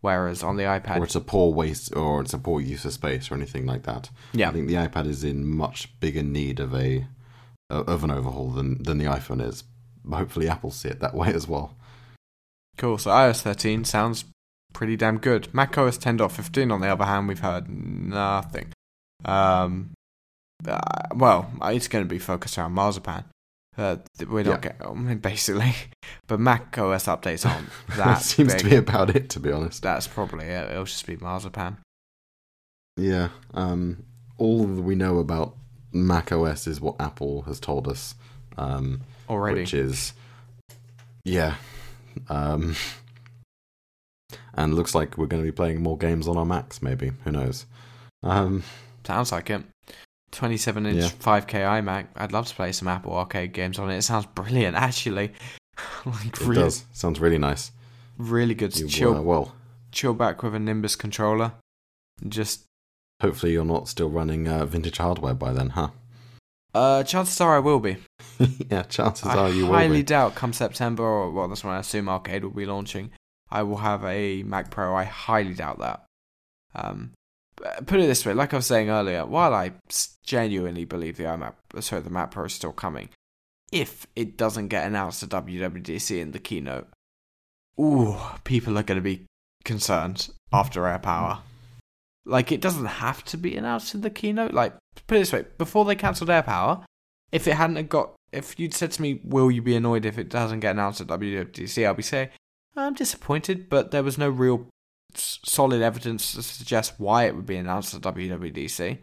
Whereas on the iPad, Or it's a poor waste, or it's a poor use of space, or anything like that. yeah, I think the iPad is in much bigger need of a of an overhaul than than the iPhone is. Hopefully, Apple see it that way as well. Cool. So iOS 13 sounds pretty damn good. Mac OS 10.15, on the other hand, we've heard nothing. Um, uh, well, it's going to be focused around Marzipan. Uh, we're not Yeah. getting, basically, <laughs> but Mac OS updates aren't <laughs> that that seems big. to be about it, to be honest. That's probably it. It'll just be Marzipan. Yeah. Um, all we know about Mac OS is what Apple has told us, um, Already. which is yeah. Um, and looks like we're going to be playing more games on our Macs. Maybe who knows? Um, Sounds like it. 27 inch Yeah. 5K iMac. I'd love to play some Apple Arcade games on it. It sounds brilliant, actually. <laughs> like it really, does sounds really nice. really good to You, chill, uh, well, chill back with a Nimbus controller. Just hopefully you're not still running uh, vintage hardware by then, huh? uh, chances are I will be. <laughs> yeah, chances I are you will I highly doubt come September, or well, that's when I assume Arcade will be launching. I will have a Mac Pro. I highly doubt that. Um, put it this way, like I was saying earlier, while I genuinely believe the iMac, sorry, the Mac Pro is still coming, if it doesn't get announced at WWDC in the keynote, ooh, people are going to be concerned after AirPower. Like, it doesn't have to be announced in the keynote. Like, put it this way, before they cancelled AirPower, if it hadn't got, if you'd said to me, will you be annoyed if it doesn't get announced at WWDC, I'll be saying, I'm disappointed, but there was no real solid evidence to suggest why it would be announced at WWDC.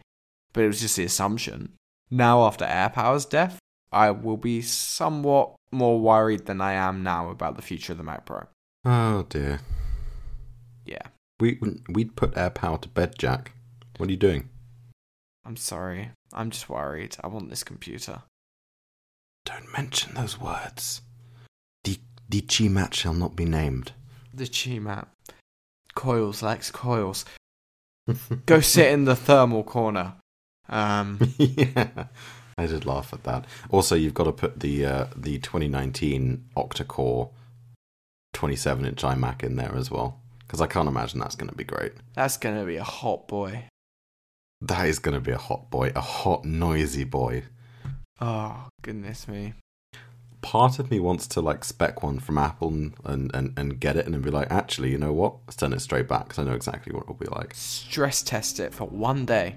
But it was just the assumption. Now, after AirPower's death, I will be somewhat more worried than I am now about the future of the Mac Pro. Oh dear. Yeah, We we'd put AirPower to bed, Jack. What are you doing? I'm sorry. I'm just worried. I want this computer. Don't mention those words. The the Chi Chimat shall not be named. The Chi Map. Coils, Lex, coils. <laughs> Go sit in the thermal corner. Um, <laughs> yeah, I did laugh at that. Also, you've got to put the uh, the 2019 octa-core 27-inch iMac in there as well, because I can't imagine that's going to be great. that's gonna be a hot boy. That is going to be a hot boy, a hot noisy boy. Oh goodness me. Part of me wants to like spec one from Apple and and, and, and get it and then be like, actually, you know what? Let's turn it straight back because I know exactly what it'll be like. Stress test it for one day,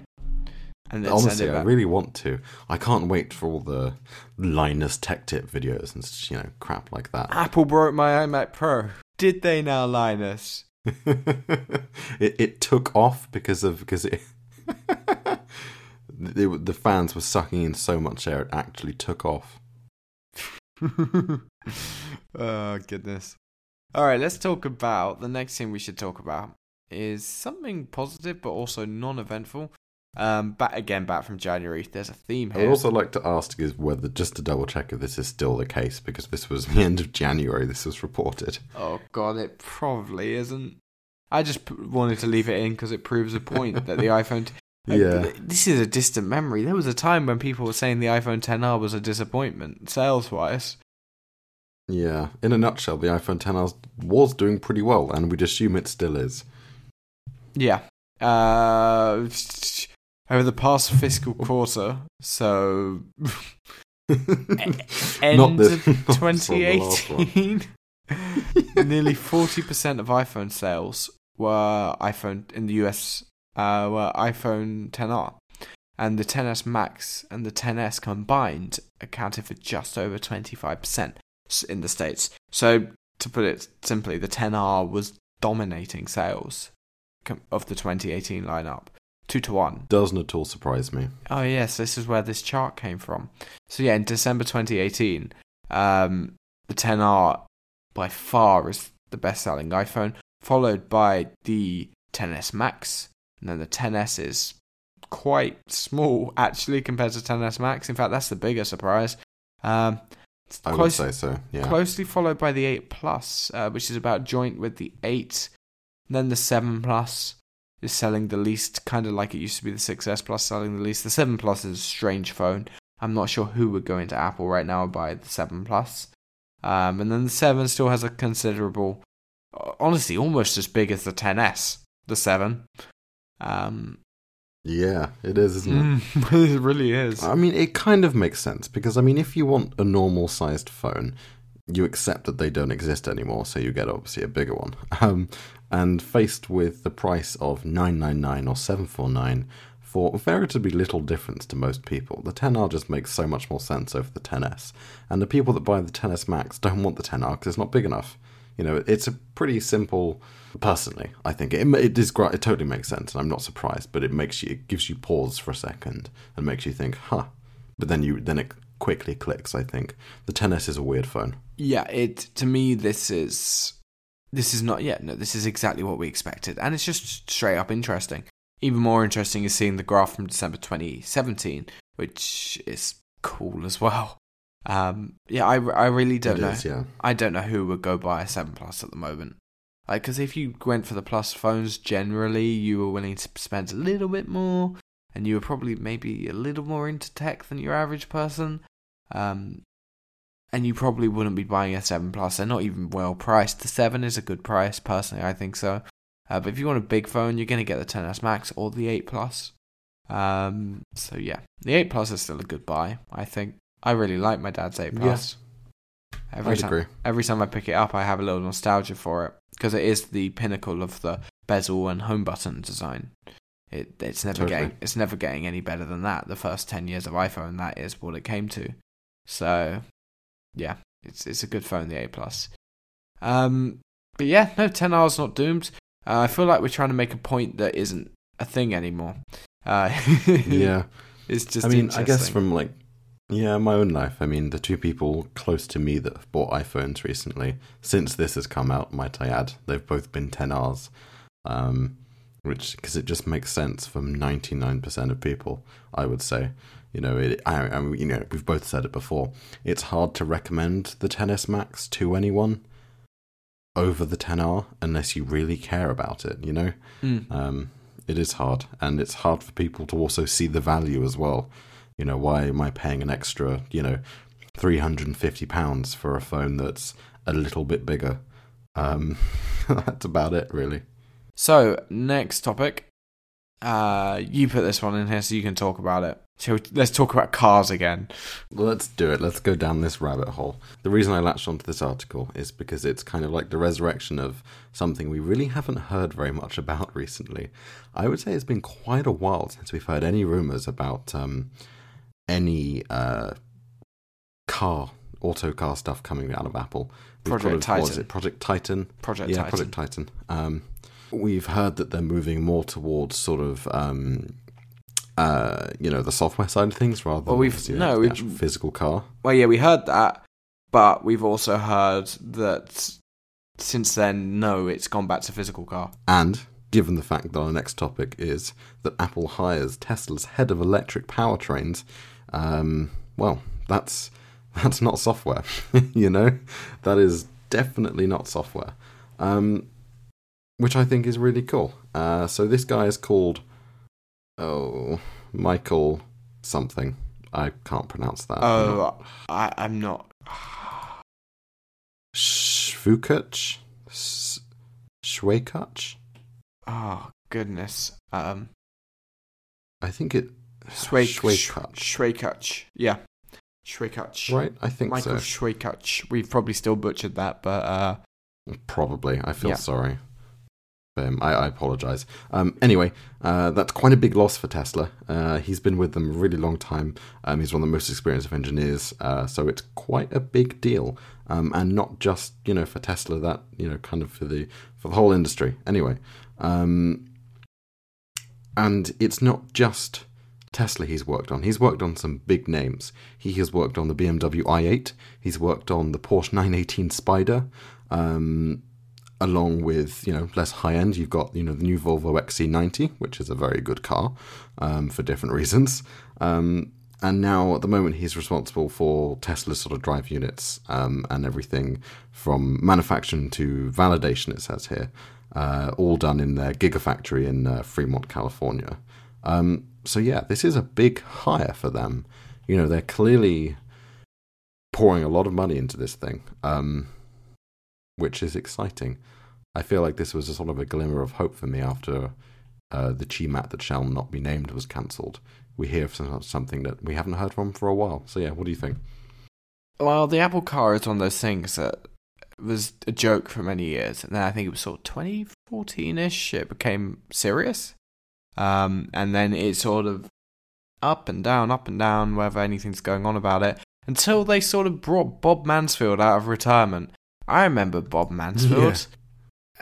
and then Honestly, send it I really want to. I can't wait for all the Linus Tech Tip videos and you know crap like that. Apple broke my iMac Pro. Did they now, Linus? <laughs> it it took off because of because it. <laughs> the, the fans were sucking in so much air it actually took off. <laughs> oh goodness. All right, let's talk about the next thing we should talk about is something positive but also non-eventful. Um, back again, back from January. There's a theme here. I would also like to ask is whether just to double check if this is still the case because this was <laughs> the end of January. This was reported. Oh god, it probably isn't. I just p- wanted to leave it in because it proves a point that the <laughs> iPhone. T- Yeah. This is a distant memory. There was a time when people were saying the iPhone 10R was a disappointment sales wise. Yeah. In a nutshell, the iPhone 10R was doing pretty well, and we'd assume it still is. Yeah. Uh, over the past fiscal quarter, so <laughs> end this- of <laughs> not from the last one. 2018, <laughs> nearly 40% of iPhone sales were iPhone in the US uh, were iPhone 10R, and the 10s Max and the 10s combined accounted for just over 25% in the states. So to put it simply, the 10R was dominating sales of the 2018 lineup, two to one. Doesn't at all surprise me. Oh yes, this is where this chart came from. So yeah, in December 2018, um, the 10R by far is the best-selling iPhone, followed by the 10s Max, and then the 10s is quite small actually compared to 10s Max. In fact, that's the bigger surprise. Um, I close- would say so. Yeah. closely followed by the 8 Plus, uh, which is about joint with the 8. Then the 7 Plus is selling the least, kind of like it used to be the 6S Plus selling the least. The 7 Plus is a strange phone. I'm not sure who would go into Apple right now and buy the 7 Plus. Um, and then the 7 still has a considerable, honestly, almost as big as the 10S, the 7. Um, Yeah, it is, isn't it? <laughs> it really is. I mean, it kind of makes sense because, I mean, if you want a normal sized phone, you accept that they don't exist anymore, so you get obviously a bigger one. <laughs> Um, and faced with the price of 999 or 749 for veritably little difference to most people, the 10R just makes so much more sense over the 10S. And the people that buy the 10S Max don't want the 10R because it's not big enough. You know, it's a pretty simple. Personally, I think it it is. It totally makes sense, and I'm not surprised. But it makes you, it gives you pause for a second and makes you think, huh. But then you then it quickly clicks. I think the 10s is a weird phone. Yeah, it to me this is this is not yet. No, this is exactly what we expected, and it's just straight up interesting. Even more interesting is seeing the graph from December 2017, which is cool as well. Um, yeah, I, I really don't It know. is, yeah. I don't know who would go buy a 7 Plus at the moment. Like, because if you went for the Plus phones, generally you were willing to spend a little bit more, and you were probably maybe a little more into tech than your average person. Um, and you probably wouldn't be buying a 7 Plus. They're not even well priced. The 7 is a good price, personally, I think so. Uh, but if you want a big phone, you're going to get the 10s Max or the 8 Plus. Um, so yeah, the 8 Plus is still a good buy, I think. I really like my dad's 8 Plus. Every I'd time, agree. every time I pick it up, I have a little nostalgia for it because it is the pinnacle of the bezel and home button design. It it's never Totally. getting it's never getting any better than that. The first ten years of iPhone, that is what it came to. So, yeah, it's it's a good phone, the 8 Plus. Um, but yeah, no, 10R's not doomed. Uh, I feel like we're trying to make a point that isn't a thing anymore. Uh, <laughs> Yeah. it's just. I mean, I guess from like, yeah, my own life. I mean, the two people close to me that have bought iPhones recently, since this has come out, might I add, they've both been 10Rs. Um, which, because it just makes sense for 99% of people, I would say. You know, it, I, I you know, we've both said it before. It's hard to recommend the 10s Max to anyone over the 10R unless you really care about it, you know? Mm. Um, it is hard, and it's hard for people to also see the value as well. You know, why am I paying an extra, you know, three hundred and fifty pounds for a phone that's a little bit bigger? Um, <laughs> that's about it, really. So next topic, uh, you put this one in here so you can talk about it. So let's talk about cars again. Well, let's do it. Let's go down this rabbit hole. The reason I latched onto this article is because it's kind of like the resurrection of something we really haven't heard very much about <laughs> recently. I would say it's been quite a while since we've heard any rumors about um, any uh, car, auto car stuff coming out of Apple. We've Project is Titan. it? Project Titan. Project yeah, Titan. Project Titan. Um, we've heard that they're moving more towards sort of. Um, uh, you know the software side of things rather than we've- obviously no, the we've- physical car. Well, yeah, we heard that, but we've also heard that since then, no, it's gone back to physical car. And given the fact that our next topic is that Apple hires Tesla's head of electric powertrains, um, well, that's <laughs> that's not software, <laughs> you know. That is definitely not software, um, which I think is really cool. Uh, so this guy is called Oh, Michael something. I can't pronounce that. Oh, I, I'm not. Shvukuch? Shwekuch? Oh goodness. Um, I think it. Shwekuch. Shwekuch. Yeah. Shwekuch. Right, I think Michael so. Shwekuch. We've probably still butchered that, but uh, Probably. I feel Yeah. sorry. him. I, I apologize. Um, anyway, uh, that's quite a big loss for Tesla. Uh, he's been with them a really long time. Um, he's one of the most experienced of engineers, uh, so it's quite a big deal. Um, and not just you know for Tesla, that you know kind of for the for the whole industry. Anyway, um, and it's not just Tesla he's worked on. He's worked on some big names. He has worked on the BMW i8. He's worked on the Porsche 918 Spider. Um, along with you know less high end, you've got you know the new Volvo XC90, which is a very good car um, for different <laughs> reasons. Um, and now at the moment he's responsible for Tesla's sort of drive units um, and everything from manufacturing to validation. It says here, uh, all done in their Gigafactory in uh, Fremont, California. Um, so yeah, this is a big hire for them. You know, they're clearly pouring a lot of money into this thing, um, which is exciting. I feel like this was a sort of a glimmer of hope for me after uh, the Chimat that shall not be named was cancelled. We hear something that we haven't heard from for a while. So yeah, what do you think? well, the Apple Car is one of those things that was a joke for many years, and then I think it was sort of 2014ish. It became serious, um, and then it's sort of up and down, up and down, whether anything's going on about it, until they sort of brought Bob Mansfield out of retirement. I remember Bob <laughs> Mansfield,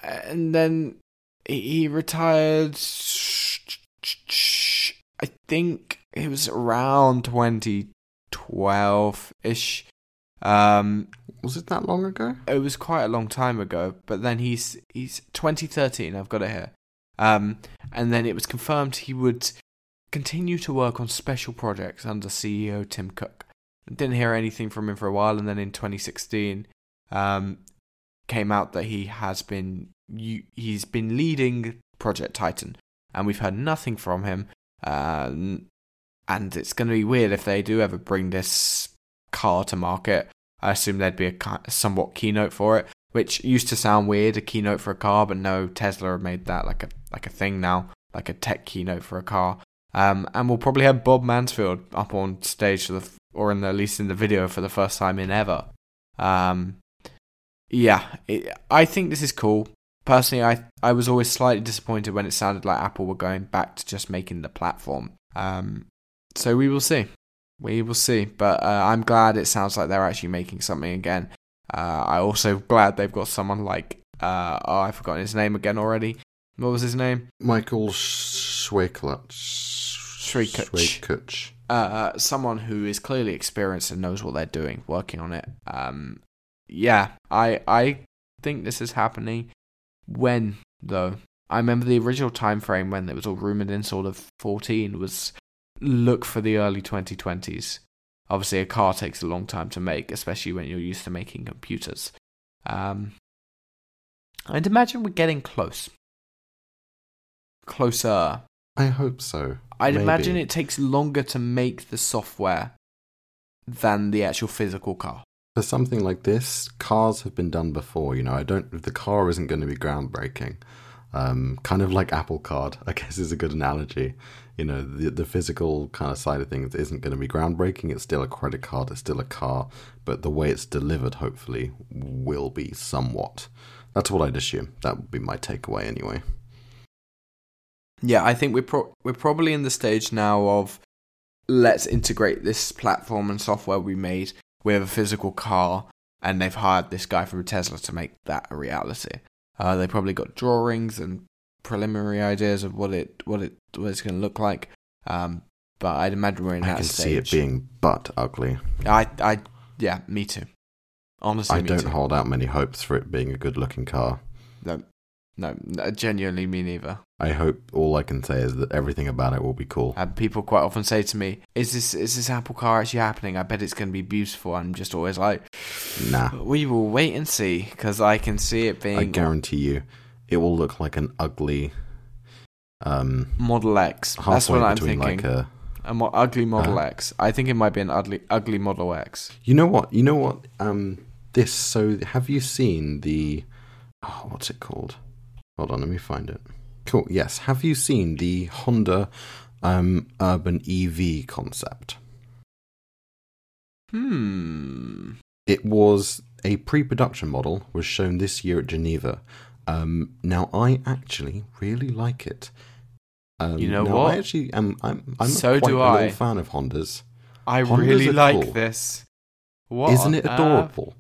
and then he he retired. I think it was around 2012 ish. Um, Was it that long ago? it was quite a long time ago, but then he's he's 2013. I've got it here. Um, and then it was confirmed he would continue to work on special projects under CEO Tim Cook. Didn't hear anything from him for a while, and then in 2016, um, came out that he has been he's been leading Project Titan, and we've heard nothing from him. Uh, and it's going to be weird if they do ever bring this car to market. I assume there'd be a somewhat keynote for it, which used to sound weird, a keynote for a car, but no, Tesla have made that like a like a thing now, like a tech keynote for a car. Um, and we'll probably have Bob Mansfield up on stage for the, or in the, at least in the video for the first time in ever. Um, yeah, it, I think this is cool. Personally, I I was always slightly disappointed when it sounded like Apple were going back to just making the platform. Um, so we will see. We will see. But uh, I'm glad it sounds like they're actually making something again. Uh, I also glad they've got someone like uh, oh I've forgotten his name again already. What was his name? Michael. Schwekuch. Schwekuch. uh, someone who is clearly experienced and knows what they're doing, working on it. Um, yeah, I I think this is happening. When though? I remember the original time frame when it was all rumored in sort of 14 was look for the early 2020s. Obviously, a car takes a long time to make, especially when you're used to making computers. Um, I'd imagine we're getting close. Closer. I hope so. I'd Maybe. imagine it takes longer to make the software than the actual physical car. For something like this, cars have been done before. You know, I don't. The car isn't going to be groundbreaking. Um, kind of like Apple Card, <laughs> I guess is a good analogy. You know, the the physical kind of side of things isn't going to be groundbreaking. It's still a credit card. It's still a car, but the way it's delivered, hopefully, will be somewhat. That's what I'd assume. That would be my takeaway, anyway. Yeah, I think we're pro- we're probably in the stage now of let's integrate this platform and software we made with a physical car, and they've hired this guy from Tesla to make that a reality. Uh, they probably got drawings and preliminary ideas of what it what it what it's going to look like. Um, but I'd imagine we're in I that can stage. see it being butt ugly. I I yeah, me too. Honestly, I don't too. hold out many hopes for it being a good looking car. No, no, no, genuinely me neither. I hope all I can say is that everything about it will be cool. And people quite often say to me, "Is this is this Apple car actually happening? I bet it's going to be beautiful." I'm just always like, Nah. "We will wait and see," because I can see it being. I guarantee you, it will look like an ugly um, Model X. That's what I'm thinking. like a. a mo- ugly Model Uh, X. I think it might be an ugly, ugly Model X. You know what? You know what? Um, this. So, have you seen the? Oh, what's it called? Hold on, let me find it. Cool. Yes. Have you seen the Honda um, Urban EV concept? Hmm. It was a pre-production model. Was shown this year at Geneva. Um, now, I actually really like it. Um, You know now, what? I actually am. I'm. I'm So quite do a I. little fan of Hondas. I Hondas really like cool. this. What? Isn't it adorable?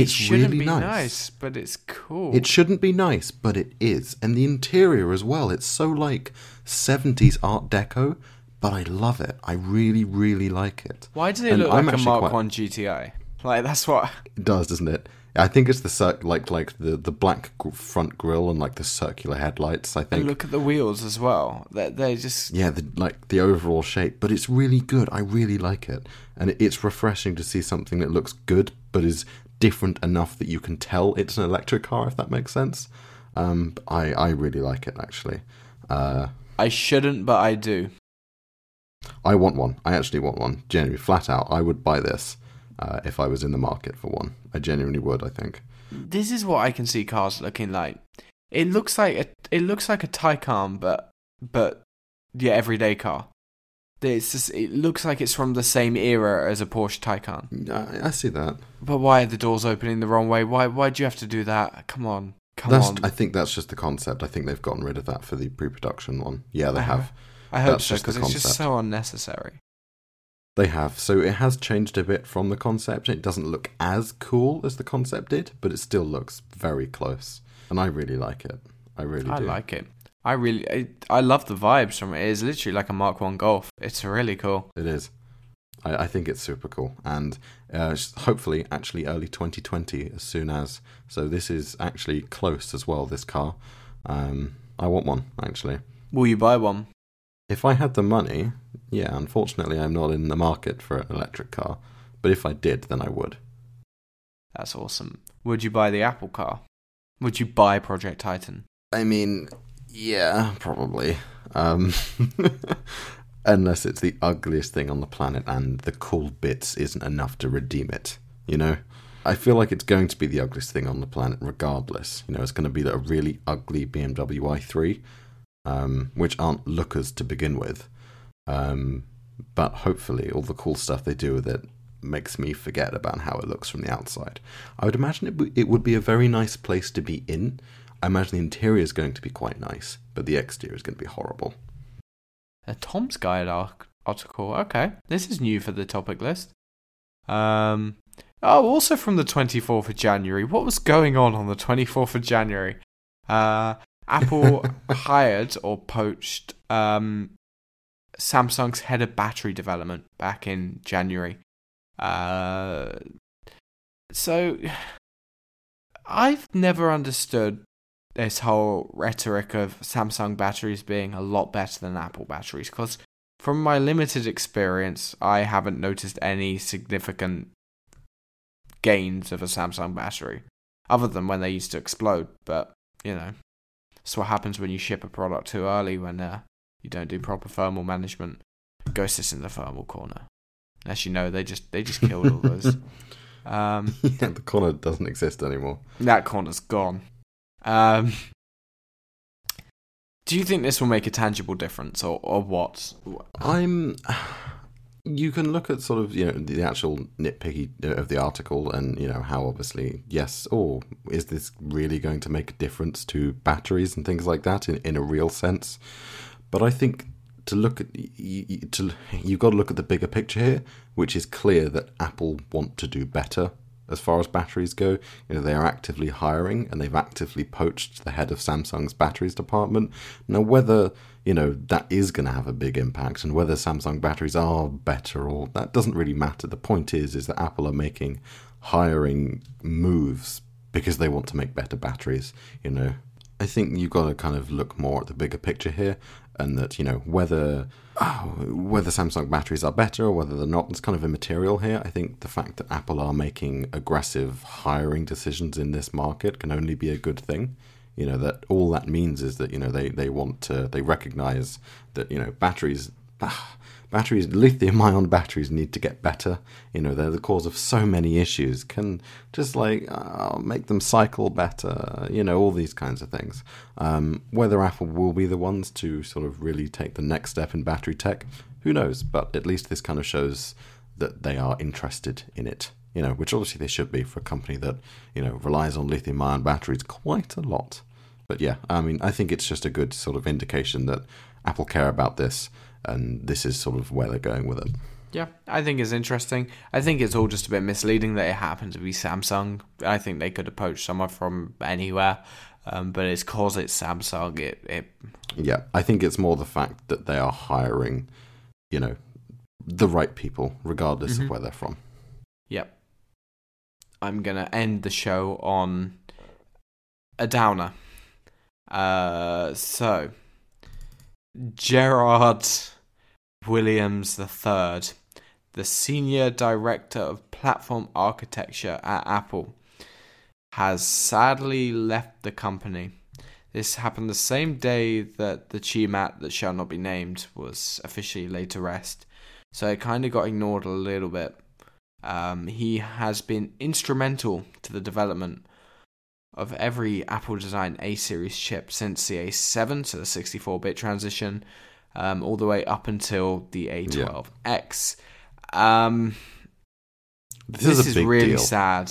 It It's shouldn't really be nice. nice, but it's cool. It shouldn't be nice, but it is. And the interior as well. It's so like 70s Art Deco, but I love it. I really, really like it. Why does it and look I'm like a Mark quite- One GTI? Like that's what. <laughs> It does, doesn't it? I think it's the cir- like like the the black gr- front grille and like the circular headlights. I And think. look at the wheels as well. They're, they're just. yeah, the, like the overall shape, but it's really good. I really like it, and it's refreshing to see something that looks good but is different enough that you can tell it's an electric car. If that makes sense. Um, I I really like it actually. Uh, I shouldn't, but I do. I want one. I actually want one. Genuinely, flat out, I would buy this uh, if I was in the market for one. I genuinely would. I think. This is what I can see cars looking like. It looks like a. It looks like a Taycan, but but yeah, everyday car. It's just, it looks like it's from the same era as a Porsche Taycan. I, I see that. But why are the doors opening the wrong way? Why why do you have to do that? Come on, come that's. on. I think that's just the concept. I think they've gotten rid of that for the pre-production one. Yeah, they Uh-huh. have. I hope that's so because it's just so unnecessary. They have. So it has changed a bit from the concept. It doesn't look as cool as the concept did, but it still looks very close. And I really like it. I really I do. like it. I really, I, I love the vibes from it. It is literally like a Mark One Golf. It's really cool. It is. I, I think it's super cool, and uh, hopefully, actually, early 2020 as soon as. So this is actually close as well. This car, um, I want one actually. Will you buy one? If I had the money, yeah. Unfortunately, I'm not in the market for an electric car, but if I did, then I would. That's awesome. Would you buy the Apple car? Would you buy Project Titan? I mean, yeah, probably. Um, <laughs> unless it's the ugliest thing on the planet and the cool bits isn't enough to redeem it, you know? I feel like it's going to be the ugliest thing on the planet regardless. You know, it's going to be a really ugly BMW i3, um, which aren't lookers to begin with. Um, but hopefully, all the cool stuff they do with it makes me forget about how it looks from the outside. I would imagine it, it would be a very nice place to be in. I imagine the interior is going to be quite nice, but the exterior is going to be horrible. A Tom's Guide article. Okay, this is new for the topic list. Um. Oh, also from the 24th of January. What was going on on the 24th of January? Uh, Apple <laughs> hired or poached um, Samsung's head of battery development back in January. Uh, so, <sighs> I've never understood this whole rhetoric of Samsung batteries being a lot better than Apple batteries because from my limited experience, I haven't noticed any significant gains of a Samsung battery other than when they used to explode. But, you know, that's what happens when you ship a product too early when uh, you don't do proper thermal management. Go sit in the thermal corner. As you know, they just they just killed all those. <laughs> Um, yeah, the corner doesn't exist anymore. that corner's gone. Um, do you think this will make a tangible difference, or or what? I'm. You can look at sort of you know the actual nitpicky of the article, and you know how obviously yes, or is this really going to make a difference to batteries and things like that in in a real sense? But I think to look at to you've got to look at the bigger picture here, which is clear that Apple want to do better as far as batteries go. You know they are actively hiring, and they've actively poached the head of Samsung's batteries department. Now whether you know that is going to have a big impact, and whether Samsung batteries are better or that doesn't really matter. The point is, is that Apple are making hiring moves because they want to make better batteries. You know, I think you've got to kind of look more at the bigger picture here, and that you know whether oh, whether Samsung batteries are better or whether they're not is kind of immaterial here. I think the fact that Apple are making aggressive hiring decisions in this market can only be a good thing. You know that all that means is that you know they they want to they recognize that you know batteries. Ah, batteries, lithium ion batteries need to get better. You know, they're the cause of so many issues. Can just like uh, make them cycle better, you know, all these kinds of things. Um, whether Apple will be the ones to sort of really take the next step in battery tech, who knows? But at least this kind of shows that they are interested in it. You know, which obviously they should be for a company that you know relies on lithium ion batteries quite a lot. But yeah, I mean, I think it's just a good sort of indication that Apple care about this and this is sort of where they're going with it. Yeah, I think it's interesting. I think it's all just a bit misleading that it happened to be Samsung. I think they could approach someone from anywhere, um, but it's cause it's Samsung. It, it. Yeah, I think it's more the fact that they are hiring, you know, the right people, regardless mm-hmm. of where they're from. Yep. I'm gonna end the show on a downer. Uh, so Gerard Williams III, the Senior Director of Platform Architecture at Apple, has sadly left the company. This happened the same day that the CHIMAT that shall not be named was officially laid to rest, so it kind of got ignored a little bit. Um, he has been instrumental to the development of every Apple designed A series chip since the A7 to the 64 bit transition, um, all the way up until the A12X. Yeah. Um, this, this, is, is really deal. sad.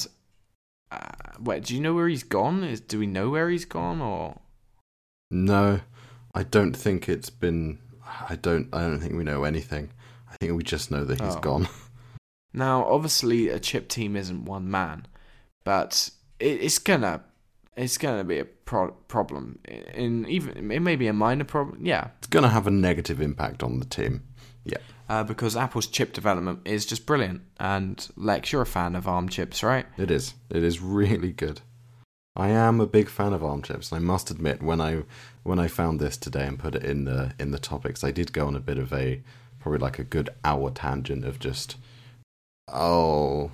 Uh, wait, do you know where he's gone? Is do we know where he's gone or? No, I don't think it's been. I don't. I don't think we know anything. I think we just know that he's oh. gone. <laughs> Now, obviously, a chip team isn't one man, but it, it's gonna it's going to be a pro- problem. In even it may be a minor problem. Yeah, it's going to have a negative impact on the team. Yeah, uh, because Apple's chip development is just brilliant. And Lex, you're a fan of ARM chips, right? It is. It is really good. I am a big fan of ARM chips. I must admit, when I when I found this today and put it in the in the topics, I did go on a bit of a probably like a good hour tangent of just oh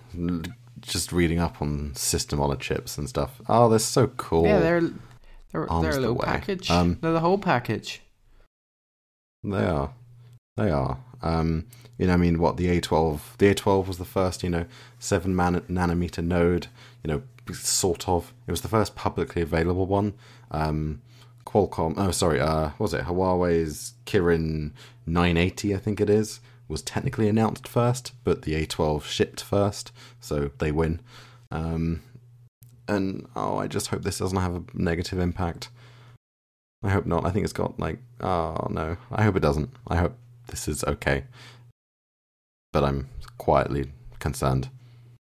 just reading up on system on a chips and stuff. Oh, they're so cool. Yeah, they're they're, they're a little the package. Um, they're the whole package. They are. They are. Um, you know, I mean, what the A12? The A12 was the first, you know, seven man- nanometer node. You know, sort of. It was the first publicly available one. Um, Qualcomm. Oh, sorry. Uh, was it Huawei's Kirin 980? I think it is was technically announced first, but the A12 shipped first, so they win. Um, and oh, I just hope this doesn't have a negative impact. I hope not. I think it's got like oh no. I hope it doesn't. I hope this is okay. But I'm quietly concerned.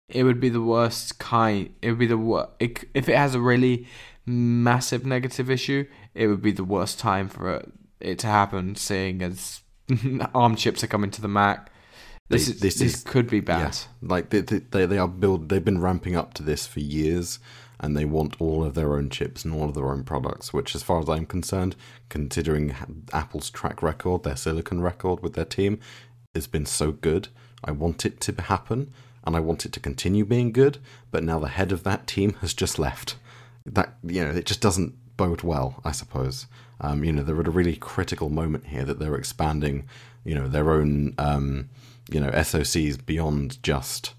It would be the worst kind. It would be the if it has a really massive negative issue. It would be the worst time for it, it to happen, seeing as <laughs> ARM chips are coming to the Mac. This, they, is, this, this is, could be bad. Yeah, like they, they they are build. They've been ramping up to this for years, and they want all of their own chips and all of their own products. Which, as far as I'm concerned, considering Apple's track record, their silicon record with their team, has been so good. I want it to happen, and I want it to continue being good. But now the head of that team has just left. That you know, it just doesn't bode well, I suppose. Um, you know, they're at a really critical moment here that they're expanding, you know, their own, um, you know, SoCs beyond just,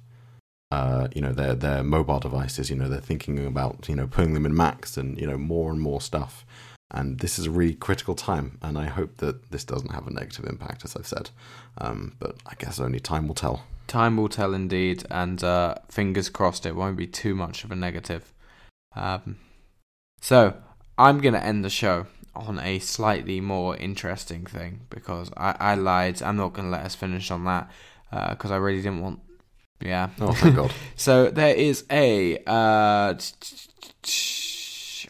uh, you know, their their mobile devices. You know, they're thinking about, you know, putting them in Macs and you know more and more stuff. And this is a really critical time, and I hope that this doesn't have a negative impact, as I've said. Um, but I guess only time will tell. Time will tell, indeed, and uh, fingers crossed it won't be too much of a negative. Um, so I'm going to end the show on a slightly more interesting thing because I, I lied. I'm not going to let us finish on that because uh, I really didn't want. Yeah. Oh, thank God. <laughs> so there is a. Uh,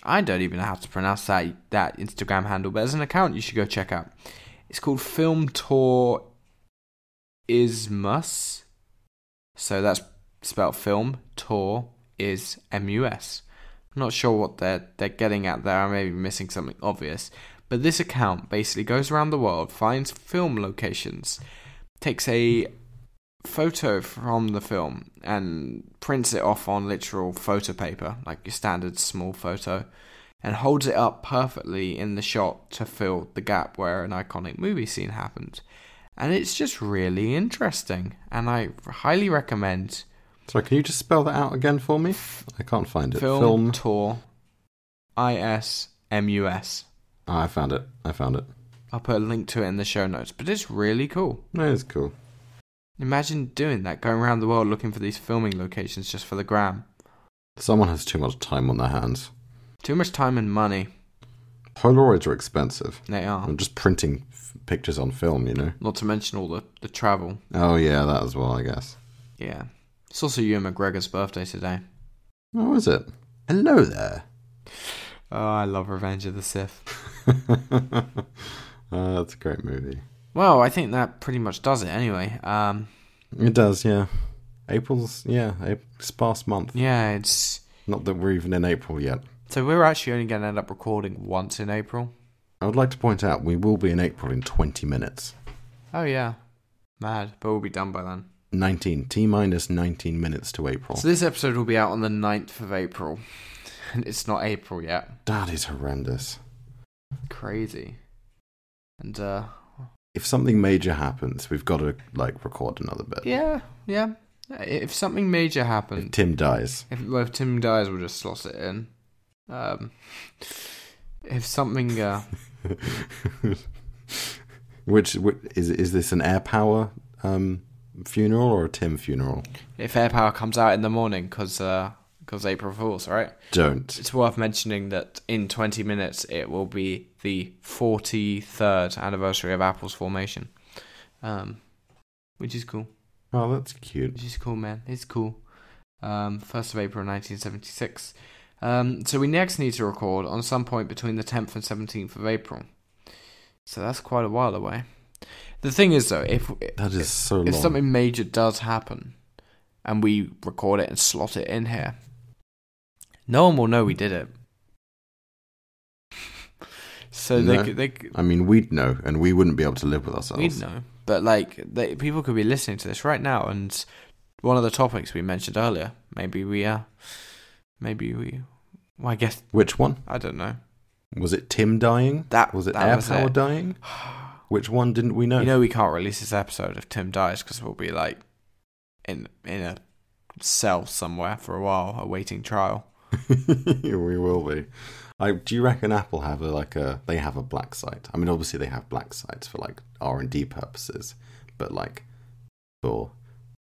I don't even know how to pronounce that that Instagram handle, but there's an account you should go check out. It's called Film Tour Ismus. So that's spelled film tour is M U S. I'm not sure what they're they're getting at there. I may be missing something obvious. But this account basically goes around the world, finds film locations, takes a photo from the film and prints it off on literal photo paper, like your standard small photo, and holds it up perfectly in the shot to fill the gap where an iconic movie scene happened. And it's just really interesting, and I highly recommend Sorry, can you just spell that out again for me? I can't find it. Film, Tour I S M U S. Ah, I found it. I found it. I'll put a link to it in the show notes, but it's really cool. No, it's cool. Imagine doing that, going around the world looking for these filming locations just for the gram. Someone has too much time on their hands. Too much time and money. Polaroids are expensive. They are. I'm just printing f- pictures on film, you know. Not to mention all the, the travel. Oh yeah, that as well, I guess. Yeah. It's also Ewan McGregor's birthday today. Oh, is it? Hello there. Oh, I love Revenge of the Sith. Uh, <laughs> that's a great movie. Well, I think that pretty much does it anyway. Um, It does, yeah. April's, yeah, it's past month. yeah, it's. Not that we're even in April yet. So we're actually only going to end up recording once in April. I would like to point out we will be in April in 20 minutes. Oh, yeah. Mad. But we'll be done by then. 19, T minus 19 minutes to April. So this episode will be out on the 9th of April. <laughs> And it's not April yet. That is horrendous. Crazy. And, uh, If something major happens, we've got to, like, record another bit. yeah, yeah. If something major happens. If Tim dies. if, well, if Tim dies, we'll just slot it in. Um, if something, uh, <laughs> Which, which is is this an AirPower um, funeral or a Tim funeral? if AirPower comes out in the morning, because uh, cause April Fools, right? Don't. It's worth mentioning that in 20 minutes it will be the 43rd anniversary of Apple's formation. Um, which is cool. Oh, that's cute. Which is cool, man. It's cool. Um, 1st of April 1976. Um, so we next need to record on some point between the 10th and 17th of April. So that's quite a while away. The thing is, though, if That is so long. if something major does happen and we record it and slot it in here, no one will know we did it. <laughs> So they No. could, they could, I mean, we'd know, and we wouldn't be able to live with ourselves. we'd know, but like they, people could be listening to this right now, and one of the topics we mentioned earlier, maybe we uh, maybe we, well, I guess Which one? I don't know. Was it Tim dying? That Was it that AirPower dying? <sighs> <sighs> <sighs> Which one didn't we know? You know, we can't release this episode if Tim dies because we'll be like in in a cell somewhere for a while awaiting trial. <laughs> we will be. I, do you reckon Apple have a like a they have a black site? I mean, obviously they have black sites for like R and D purposes, but like for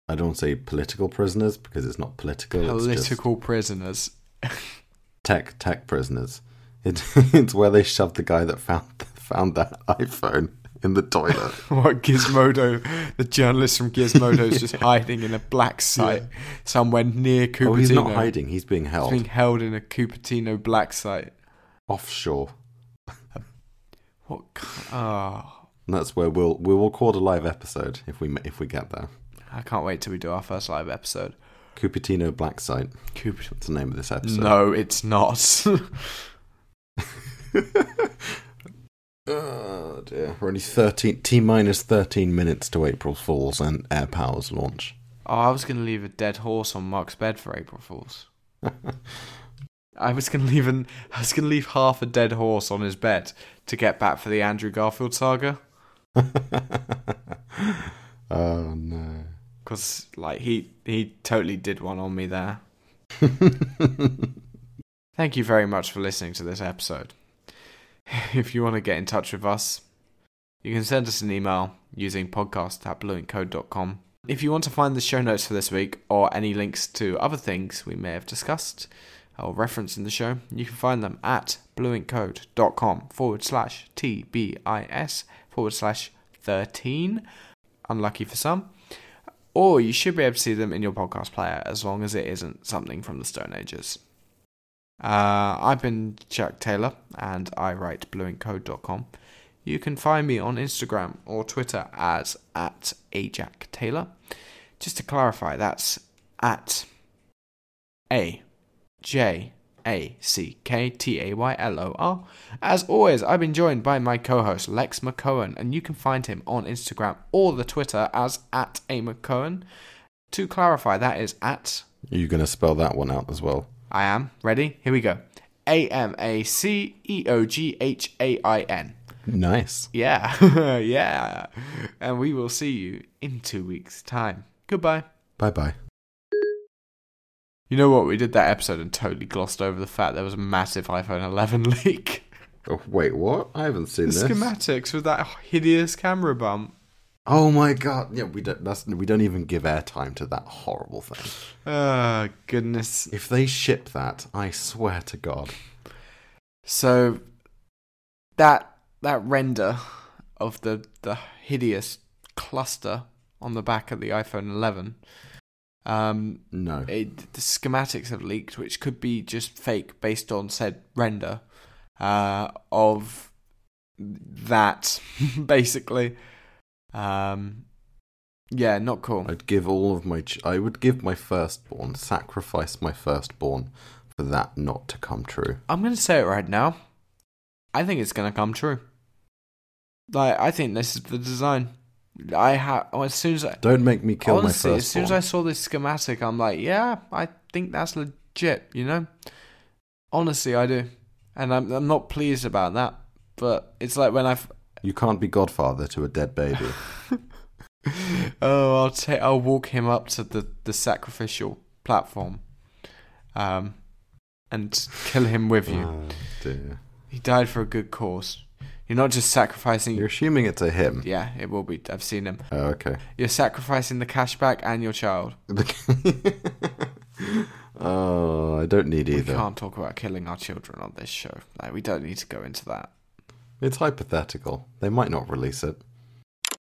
I don't say political prisoners because it's not political. It's Political prisoners. <laughs> tech tech prisoners. It, <laughs> it's where they shoved the guy that found found that iPhone in the toilet. <laughs> what Gizmodo? The journalist from Gizmodo is just <laughs> hiding in a black site somewhere near Cupertino. oh, he's not hiding. He's being held. He's being held in a Cupertino black site. offshore. What? Oh, And that's where we'll we'll record a live episode if we if we get there. I can't wait till we do our first live episode. Cupertino Black Site. Cupertino. That's the name of this episode. No, it's not. <laughs> Oh dear. We're only thirteen T minus thirteen minutes to April Fools and AirPower's launch. Oh, I was going to leave a dead horse on Mark's bed for April Fools. <laughs> I was going to leave an I was going to leave half a dead horse on his bed to get back for the Andrew Garfield saga <laughs> oh no. cuz like he he totally did one on me there. <laughs> Thank you very much for listening to this episode. <laughs> If you want to get in touch with us, you can send us an email using podcast at blueandcode.com. If you want to find the show notes for this week or any links to other things we may have discussed or referenced in the show, you can find them at blueandcode.com forward slash TBIS forward slash 13. Unlucky for some. Or you should be able to see them in your podcast player as long as it isn't something from the Stone Ages. Uh, I've been Jack Taylor and I write blueandcode.com. You can find me on Instagram or Twitter as at ajack Taylor. Just to clarify, that's at a j a c k t a y l o r. As always, I've been joined by my co-host Lex MacEoghain, and you can find him on Instagram or the Twitter as at a MacEoghain. To clarify, that is at Are you gonna spell that one out as well? I am. Ready? Here we go. A M A C E O G H A I N. Nice. Yeah, <laughs> yeah. And we will see you in two weeks' time. Goodbye. Bye bye. You know what? We did that episode and totally glossed over the fact there was a massive iPhone 11 <laughs> leak. Oh, wait, what? I haven't seen The this. schematics with that hideous camera bump. Oh my god! Yeah, we don't. That's we don't even give airtime to that horrible thing. Oh, goodness. If they ship that, I swear to God. So that that render of the the hideous cluster on the back of the iPhone 11 um No. it, the schematics have leaked which could be just fake based on said render uh of that <laughs> basically um yeah not cool I'd give all of my. Ch- I would give my firstborn, sacrifice my firstborn for that not to come true. I'm going to say it right now. I think it's going to come true. Like I think this is the design. I have as soon as I Don't make me kill honestly, my as soon as I saw this schematic, I'm like, yeah, I think that's legit. You know, honestly, I do, and I'm I'm not pleased about that. But it's like when I've You can't be godfather to a dead baby. <laughs> <laughs> oh, I'll take I'll walk him up to the the sacrificial platform, um, and kill him with you. oh dear. He died for a good cause. You're not just sacrificing. You're assuming it's a him. Yeah, it will be. I've seen him. Oh, okay. You're sacrificing the cashback and your child. <laughs> oh, I don't need either. We can't talk about killing our children on this show. Like, we don't need to go into that. It's hypothetical. They might not release it.